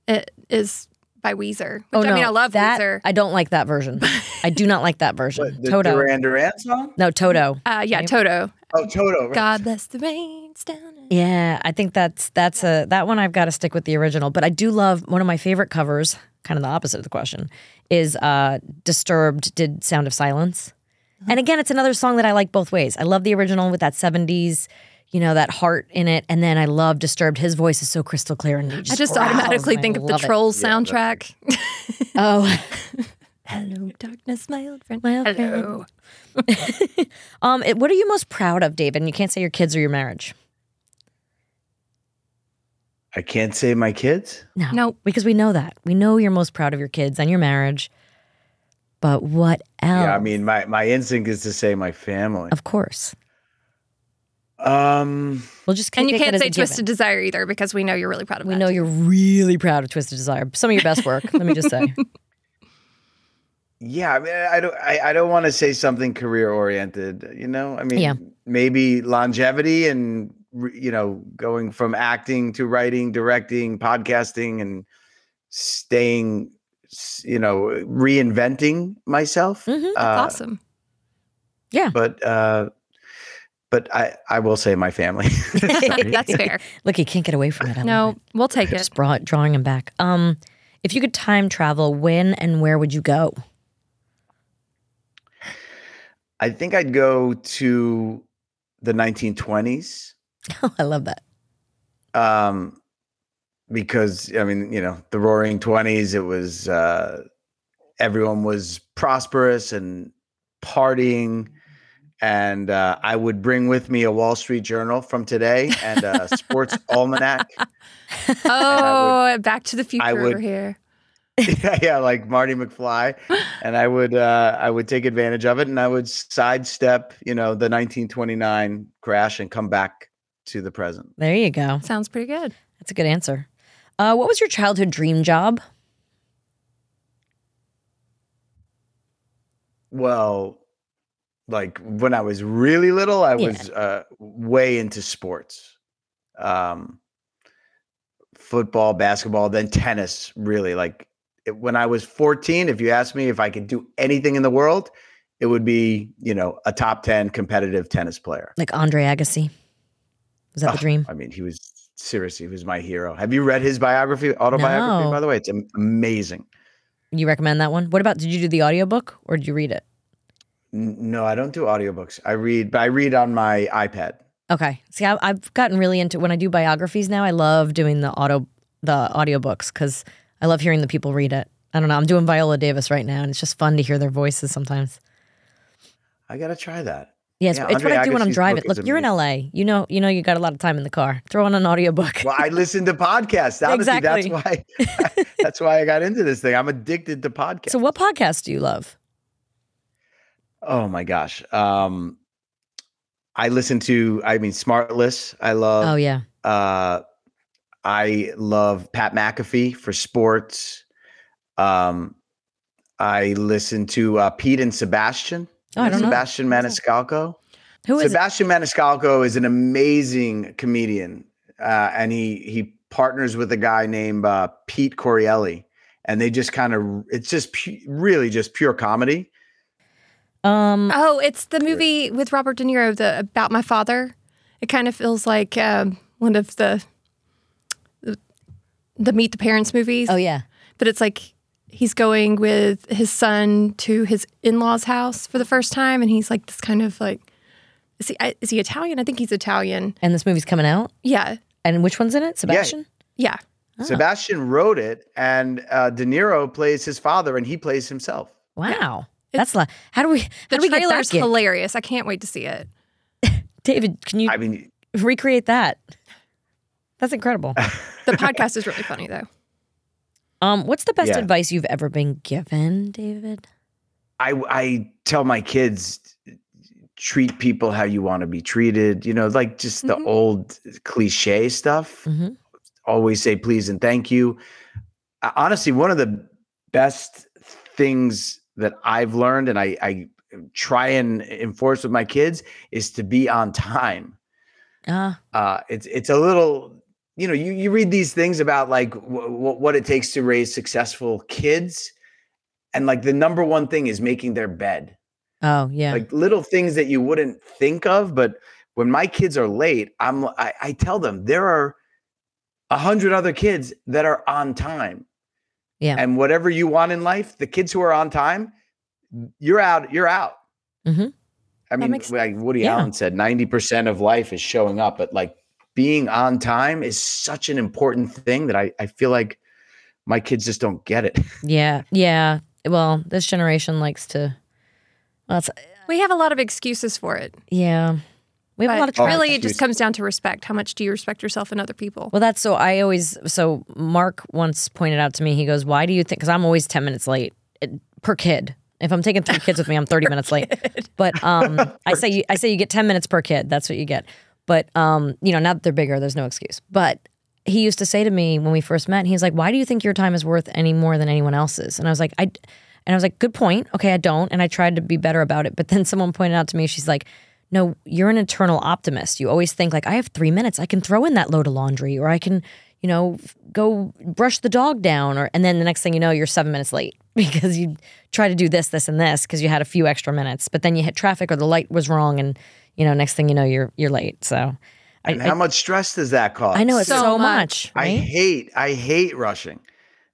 it is by Weezer. Which I mean, I love Oh, that. Weezer. I don't like that version. I do not like that version. What, the Toto. Duran Duran song? No, Toto. Uh, yeah, Right? Toto. Oh, Toto. right. God bless the rains down. Yeah, I think that's that's a that one I've got to stick with the original. But I do love one of my favorite covers, kind of the opposite of the question, is uh Disturbed did Sound of Silence. And again, it's another song that I like both ways. I love the original with that 70s, you know, that heart in it. And then I love Disturbed. His voice is so crystal clear and he I just just growls, automatically and I think of the love it. Trolls Yeah, soundtrack. Oh, Hello, darkness, my old friend. My old Hello. um, it- what are you most proud of, David? And you can't say your kids or your marriage. I can't say my kids. No, Nope. because we know that. We know you're most proud of your kids and your marriage. But what else? Yeah, I mean, my, my instinct is to say my family. of course. Um, We'll just And you can't as a say given. Twisted Desire either because we know you're really proud of We that. know you're really proud of Twisted Desire. Some of your best work. let me just say. yeah, I mean, I don't, I, I don't want to say something career oriented. You know, I mean, Yeah. maybe longevity and you know, going from acting to writing, directing, podcasting, and staying, you know, reinventing myself. Mhm. Uh, awesome. Yeah, but uh, but I I will say my family. That's fair. Look, he can't get away from it. I No, it. we'll take it. just brought, drawing him back. Um, if you could time travel, when and where would you go? I think I'd go to the 1920s. Oh, I love that. um because i mean you know the roaring 20s it was uh everyone was prosperous and partying and uh, i would bring with me a wall street journal from today and a sports almanac Oh, back to the future I would- over here. yeah, yeah like marty mcfly and i would uh i would take advantage of it and i would sidestep you know the 1929 crash and come back to the present There you go. Sounds pretty good. That's a good answer. Uh, what was your childhood dream job? Well, like when I was really little, I Yeah. was uh, way into sports. Um, football, basketball, then tennis, really. Like it, when I was 14, if you asked me if I could do anything in the world, it would be, you know, a top 10 competitive tennis player. Like Andre Agassi? Was that the Oh, dream? I mean, he was seriously, he was my hero. Have you read his biography, autobiography, No. by the way? It's amazing. You recommend that one? What about, did you do the audiobook or did you read it? No, I don't do audiobooks. I read, but I read on my iPad. Okay. See, I, I've gotten really into when I do biographies now. I love doing the auto the audiobooks because I love hearing the people read it. I don't know. I'm doing Viola Davis right now, and it's just fun to hear their voices sometimes. I got to try that. Yes, Yeah, it's what I do when I'm driving. Look, you're in LA. You know, you know, you got a lot of time in the car. Throw on an audiobook. Well, I listen to podcasts. Honestly, Exactly. that's why that's why I got into this thing. I'm addicted to podcasts. So, what podcast do you love? oh my gosh. Um I listen to I mean Smartless. I love oh yeah, uh I love Pat McAfee for sports. Um I listen to uh, Pete and Sebastian. Oh, I don't know. Sebastian Maniscalco. who is it? Sebastian Maniscalco is an amazing comedian, uh, and he he partners with a guy named uh, Pete Correale, and they just kind of it's just pu- really just pure comedy. Um, Oh, it's the movie with Robert De Niro, the about my father. It kind of feels like um, one of the the Meet the Parents movies. Oh yeah. but it's like he's going with his son to his in-laws house for the first time and he's like this kind of like is he is he Italian? I think he's Italian. And this movie's coming out. Yeah. And which one's in it? Sebastian. Yeah. Sebastian wrote it, and uh, De Niro plays his father, and he plays himself. Wow. That's la- how do we how The do we get trailer's that? hilarious. I can't wait to see it. David, can you I mean, recreate that? That's incredible. The podcast is really funny though. Um, what's the best Yeah. advice you've ever been given, David? I I tell my kids treat people how you want to be treated. You know, like just the Mhm. old cliche stuff. Mhm. Always say please and thank you. Uh, Honestly, one of the best things that I've learned, and I, I try and enforce with my kids, is to be on time. Uh, uh, it's it's a little you know you you read these things about like w- what it takes to raise successful kids and like the number one thing is making their bed oh yeah. like little things that you wouldn't think of but when my kids are late i'm i, I tell them there are a hundred other kids that are on time Yeah. and whatever you want in life the kids who are on time you're out you're out Mhm. i mean makes- like woody Yeah. allen said 90% of life is showing up but like being on time is such an important thing that i, I feel like my kids just don't get it yeah. Yeah. Well, this generation likes to. Well, it's, We have a lot of excuses for it. yeah. We have a lot of traffic. really, it just comes down to respect. How much do you respect yourself and other people? Well, that's so. I always so Mark once pointed out to me. He goes, "Why do you think?" Because I'm always ten minutes late eh, per kid. If I'm taking three kids with me, I'm 30 minutes late. But um, I say you, I say you get 10 minutes per kid. That's what you get. But um, you know, now that they're bigger, there's no excuse. But he used to say to me when we first met, he's like, "Why do you think your time is worth any more than anyone else's?" And I was like, "I," and I was like, "Good point. Okay, I don't." And I tried to be better about it. But then someone pointed out to me, she's like. No, you're an eternal optimist. You always think like I have 3 minutes. I can throw in that load of laundry or I can, you know, go brush the dog down or and then the next thing you know you're 7 minutes late because you try to do this this and this because you had a few extra minutes, but then you hit traffic or the light was wrong and you know, next thing you know you're you're late. So I, and I, how much stress does that cause I know it's so, So much, much. I right? hate I hate rushing.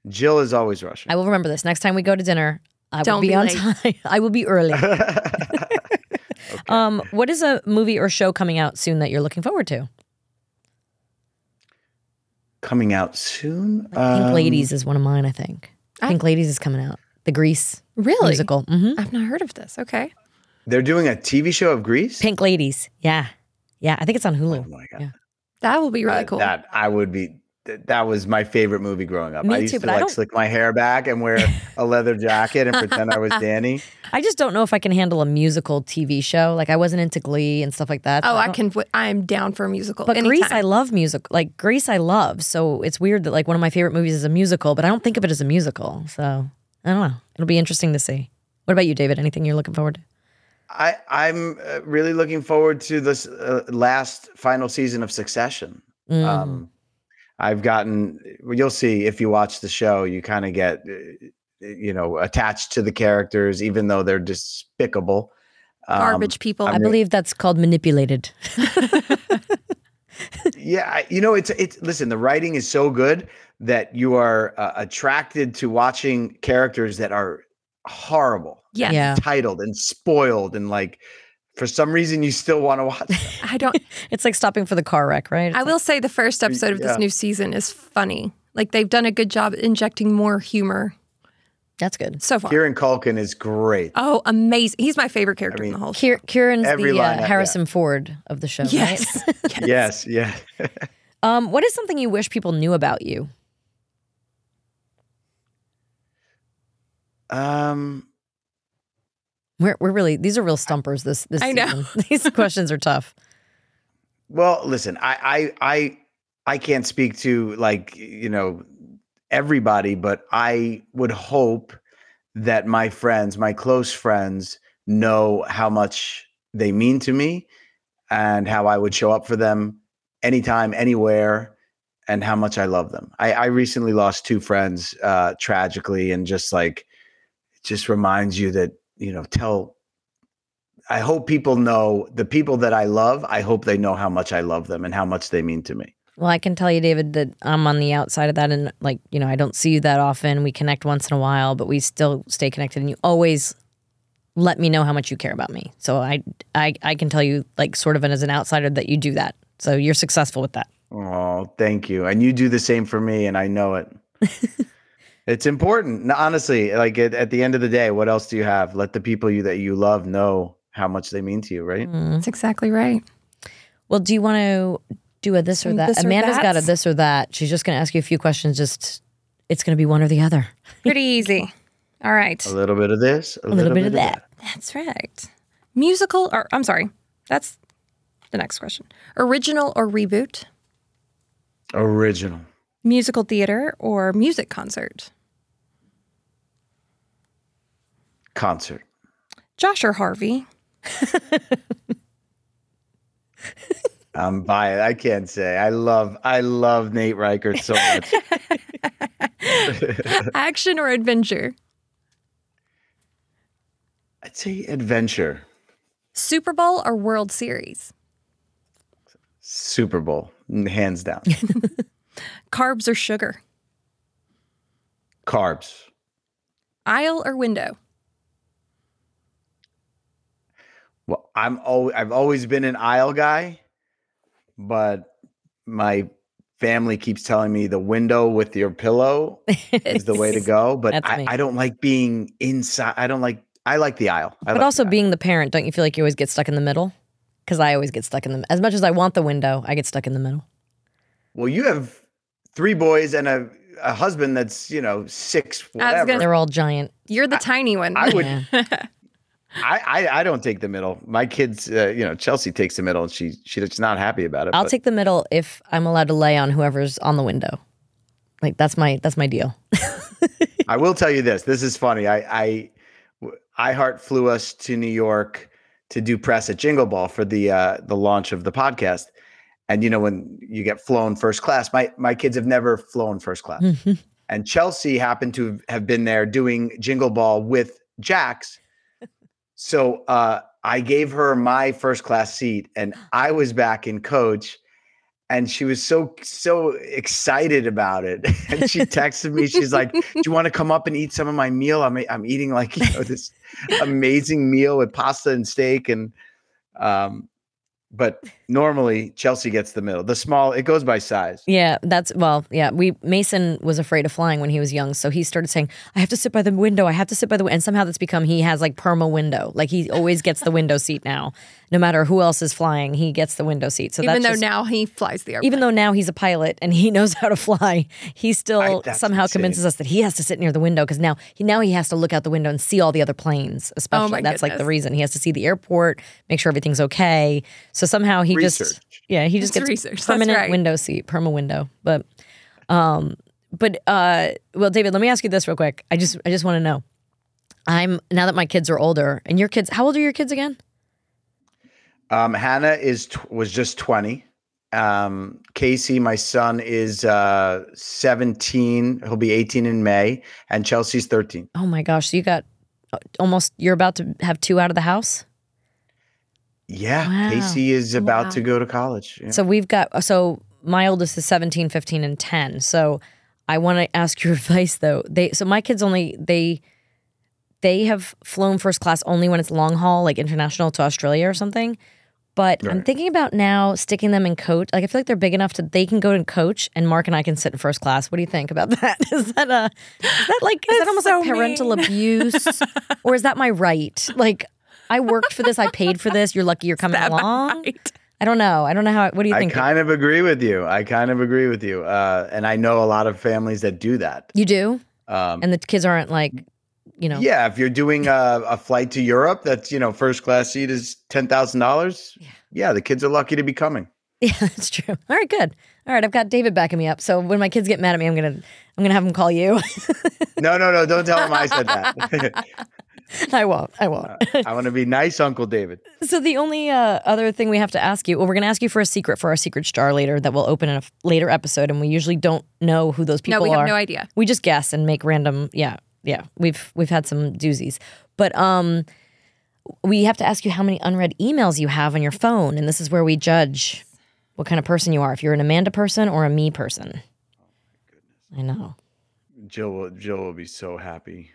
Jill is always rushing. I will remember this. Next time we go to dinner, I will Don't be, be on late. time. I will be early. Um, what is a movie or show coming out soon that you're looking forward to? Coming out soon. Pink Um, Ladies is one of mine, I think. I- Pink Ladies is coming out. The Grease Really? musical. hmm I've not heard of this. Okay. They're doing a TV show of Grease. Pink Ladies. Yeah. Yeah. I think it's on Hulu. Oh my god, Yeah. That will be really Uh, cool. That I would be. Th- That was my favorite movie growing up. Me I used too, to but like don't- slick my hair back and wear a leather jacket and pretend I was Danny. I just don't know if I can handle a musical TV show. Like I wasn't into Glee and stuff like that. oh, so I can. I'm down for a musical. But anytime. Grease, I love music. Like Grease, I love. So it's weird that like one of my favorite movies is a musical, but I don't think of it as a musical. So I don't know. It'll be interesting to see. What about you, David? Anything you're looking forward to? I I'm uh, really looking forward to this uh, last final season of Succession. Mm. Um, I've gotten. You'll see if you watch the show. You kind of get, uh, you know, attached to the characters, even though they're despicable. Um, garbage people. I believe that's called manipulated. Yeah, you know, it's it's listen. The writing is so good that you are uh, attracted to watching characters that are horrible, yes. Yeah. titled and spoiled, and like for some reason you still want to watch. I don't. It's like stopping for the car wreck, right? It's I like- will say the first episode of Yeah. this new season is funny. Like they've done a good job injecting more humor that's good. so far. Kieran Culkin is great. Oh, amazing! He's my favorite character mean, in the whole show. Kier- Kieran's Every the line, uh, yeah. Harrison Ford of the show, right? Yes. Yes, yeah. Um, what is something you wish people knew about you? Um, We're, we're really these are real stumpers. This this I know. these questions are tough. well, listen, I, I, I, I can't speak to like you know everybody, but I would hope that my friends, my close friends, know how much they mean to me and how I would show up for them anytime, anywhere, and how much I love them. I, I recently lost two friends uh, tragically, and just like it just reminds you that you know tell. I hope people know the people that I love. I hope they know how much I love them and how much they mean to me. Well, I can tell you, David, that I'm on the outside of that, and like you know, I don't see you that often. We connect once in a while, but we still stay connected, and you always let me know how much you care about me. So I, I, I can tell you, like, sort of, as an outsider, that you do that. So you're successful with that. Oh, thank you. And you do the same for me, and I know it. it's important. Honestly, like at, at the end of the day, what else do you have? Let the people you that you love know how much they mean to you, right? Mm-hmm. That's exactly right. Well, do you want to do a this or that? this or Amanda's got a this or that. She's just going to ask you a few questions. Just it's going to be one or the other. Pretty easy. All right. A little bit of this, a, A little bit of that. That's right. Musical or I'm sorry. That's the next question. Original or reboot? Original. Musical theater or music concert? Concert. Josh or Harvey? I'm biased. I can't say. I love I love Nate Richert so much. Action or adventure? I'd say adventure. Super Bowl or World Series? Super Bowl. Hands down. Carbs or sugar? Carbs. Aisle or window? Well, I'm always I've always been an aisle guy, but my family keeps telling me the window with your pillow is the way to go. But I. I don't like being inside. I don't like. I like the aisle. I But like also the being the parent, don't you feel like you always get stuck in the middle? Because I always get stuck in the as much as I want the window, I get stuck in the middle. well, you have three boys and a, a husband that's you know six. I was Whatever. gonna- They're all giant. You're the tiny one. I would. Yeah. I, I I don't take the middle. My kids, uh, you know, Chelsea takes the middle, and she she's not happy about it. I'll but- take the middle if I'm allowed to lay on whoever's on the window. Like that's my that's my deal. I will tell you this. This is funny. I I iHeart flew us to New York to do press at Jingle Ball for the uh, the launch of the podcast. And you know when you get flown first class, my my kids have never flown first class. and Chelsea happened to have been there doing Jingle Ball with Jax. So uh, I gave her my first class seat, and I was back in coach. And she was so so excited about it. And she texted me. She's like, "Do you want to come up and eat some of my meal? I'm I'm eating like you know this amazing meal with pasta and steak and um." But normally Chelsea gets the middle. The small it goes by size. Yeah, that's well, yeah. We Mason was afraid of flying when he was young, so he started saying, "I have to sit by the window. I have to sit by the." And somehow that's become he has like perma window. Like he always gets the window seat now, no matter who else is flying. He gets the window seat. So Even that's though just- now he flies the airplane. even though now he's a pilot and he knows how to fly, he still that's somehow insane. convinces us that he has to sit near the window because now he now he has to look out the window and see all the other planes. Especially Oh my that's like the reason he has to see the airport, make sure everything's okay. So somehow he just yeah he just It's gets research, that's permanent right. window seat, perma window. But um, but uh, well, David, let me ask you this real quick. I just I just want to know. I'm now that my kids are older, and your kids. How old are your kids again? Um, Hannah is tw- was just twenty. Um, Casey, my son, is uh, seventeen. He'll be eighteen in May, and Chelsea's thirteen. Oh my gosh! So you got uh, almost. You're about to have two out of the house. Yeah, Wow. Casey is about Wow. to go to college. Yeah. So we've got uh, so my oldest is 17, 15 and 10. So I want to ask your advice though. They so my kids only they they have flown first class only when it's long haul like international to Australia or something. But I'm thinking about now sticking them in coach. Like I feel like they're big enough to they can go to coach and Mark and I can sit in first class. What do you think about that? Is that a is that like is that almost so like parental mean. abuse? or is that my right? Like I worked for this, I paid for this. You're lucky you're coming that along. right? I don't know. I don't know how. What do you think? I kind of agree with you. I kind of agree with you. Uh, and I know a lot of families that do that. you do, Um, and the kids aren't like, you know. Yeah, if you're doing a, a flight to Europe, that's you know first class seat is ten thousand dollars. Yeah, the kids are lucky to be coming. Yeah, that's true. All right, good. All right, I've got David backing me up. So when my kids get mad at me, I'm gonna I'm gonna have them call you. No, no, no! Don't tell them I said that. I won't. I won't. I want to be nice, Uncle David. so the only uh, other thing we have to ask you, well, we're gonna ask you for a secret for our secret star later that we'll open in a f- later episode, and we usually don't know who those people are. No, we have are. no idea. We just guess and make random. Yeah, yeah. We've we've had some doozies, but um, we have to ask you how many unread emails you have on your phone, and this is where we judge what kind of person you are. If you're an Amanda person or a me person. Oh my goodness. I know. Jill will Jill will be so happy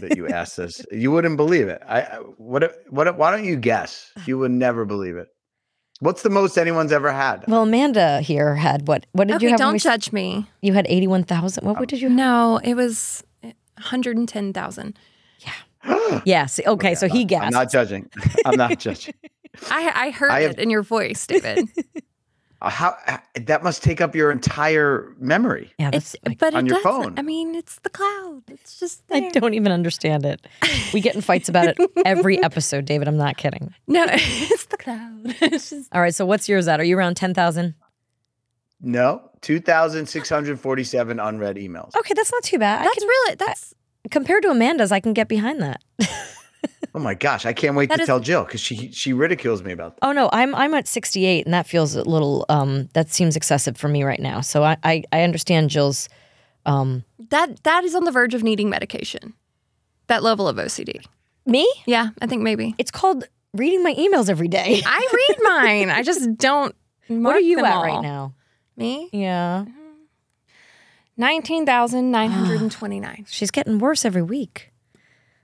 that you asked this. You wouldn't believe it. I, I what what why don't you guess? You would never believe it. What's the most anyone's ever had? Well, Amanda here had what? What did Okay, you have? don't we- judge me. you had eighty-one thousand. What, what oh. did you? have? No, it was 110,000. Yeah. yes. okay, so he guessed. I'm not judging. I'm not judging. I I heard I have- it in your voice, David. Uh, How uh, that must take up your entire memory. yeah, it's that's. I, but on it your doesn't. phone. I mean, it's the cloud. It's just I don't even understand it. We get in fights about it every episode, David. I'm not kidding. No, it's the cloud. It's just All right, so what's yours at? Are you around ten thousand? No, two thousand six hundred forty-seven unread emails. Okay, that's not too bad. I that's can- really that's compared to Amanda's, I can get behind that. Oh my gosh, I can't wait That to is- tell Jill because she she ridicules me about that. Oh no, I'm I'm at 68, and that feels a little. Um, that seems excessive for me right now. So I I, I understand Jill's. Um, that that is on the verge of needing medication. That level of OCD. me? Yeah, I think maybe. It's called reading my emails every day. I read mine. I just don't. What are you them at all. right now? Me, Yeah, nineteen thousand nine hundred and twenty-nine. she's getting worse every week.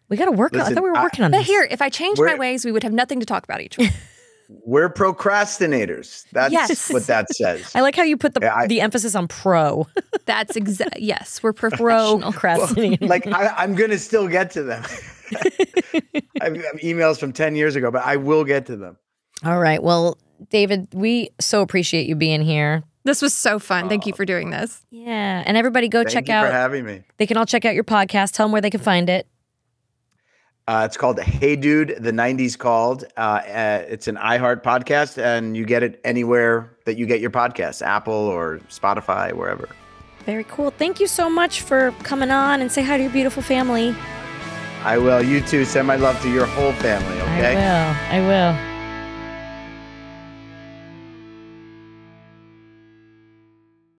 We got to work. on I thought we were I- working on it. But this. here, if I changed my ways, we would have nothing to talk about each week. We're procrastinators. That's Yes. what that says. I like how you put the I- the emphasis on pro. That's exact. Yes, we're pro professional. procrastinating. like I, I'm gonna still get to them. I have emails from ten years ago, but I will get to them. All right. Well, David, we so appreciate you being here. This was so fun. Thank you uh, for doing this. Yeah, and everybody go Thank check you out. for having me. they can all check out your podcast. Tell them where they can find it. Uh, it's called Hey Dude, the 90s called. Uh, uh, it's an iHeart podcast, and you get it anywhere that you get your podcasts Apple or Spotify, wherever. Very cool. Thank you so much for coming on and say hi to your beautiful family. I will. You too. Send my love to your whole family, okay? I will. I will.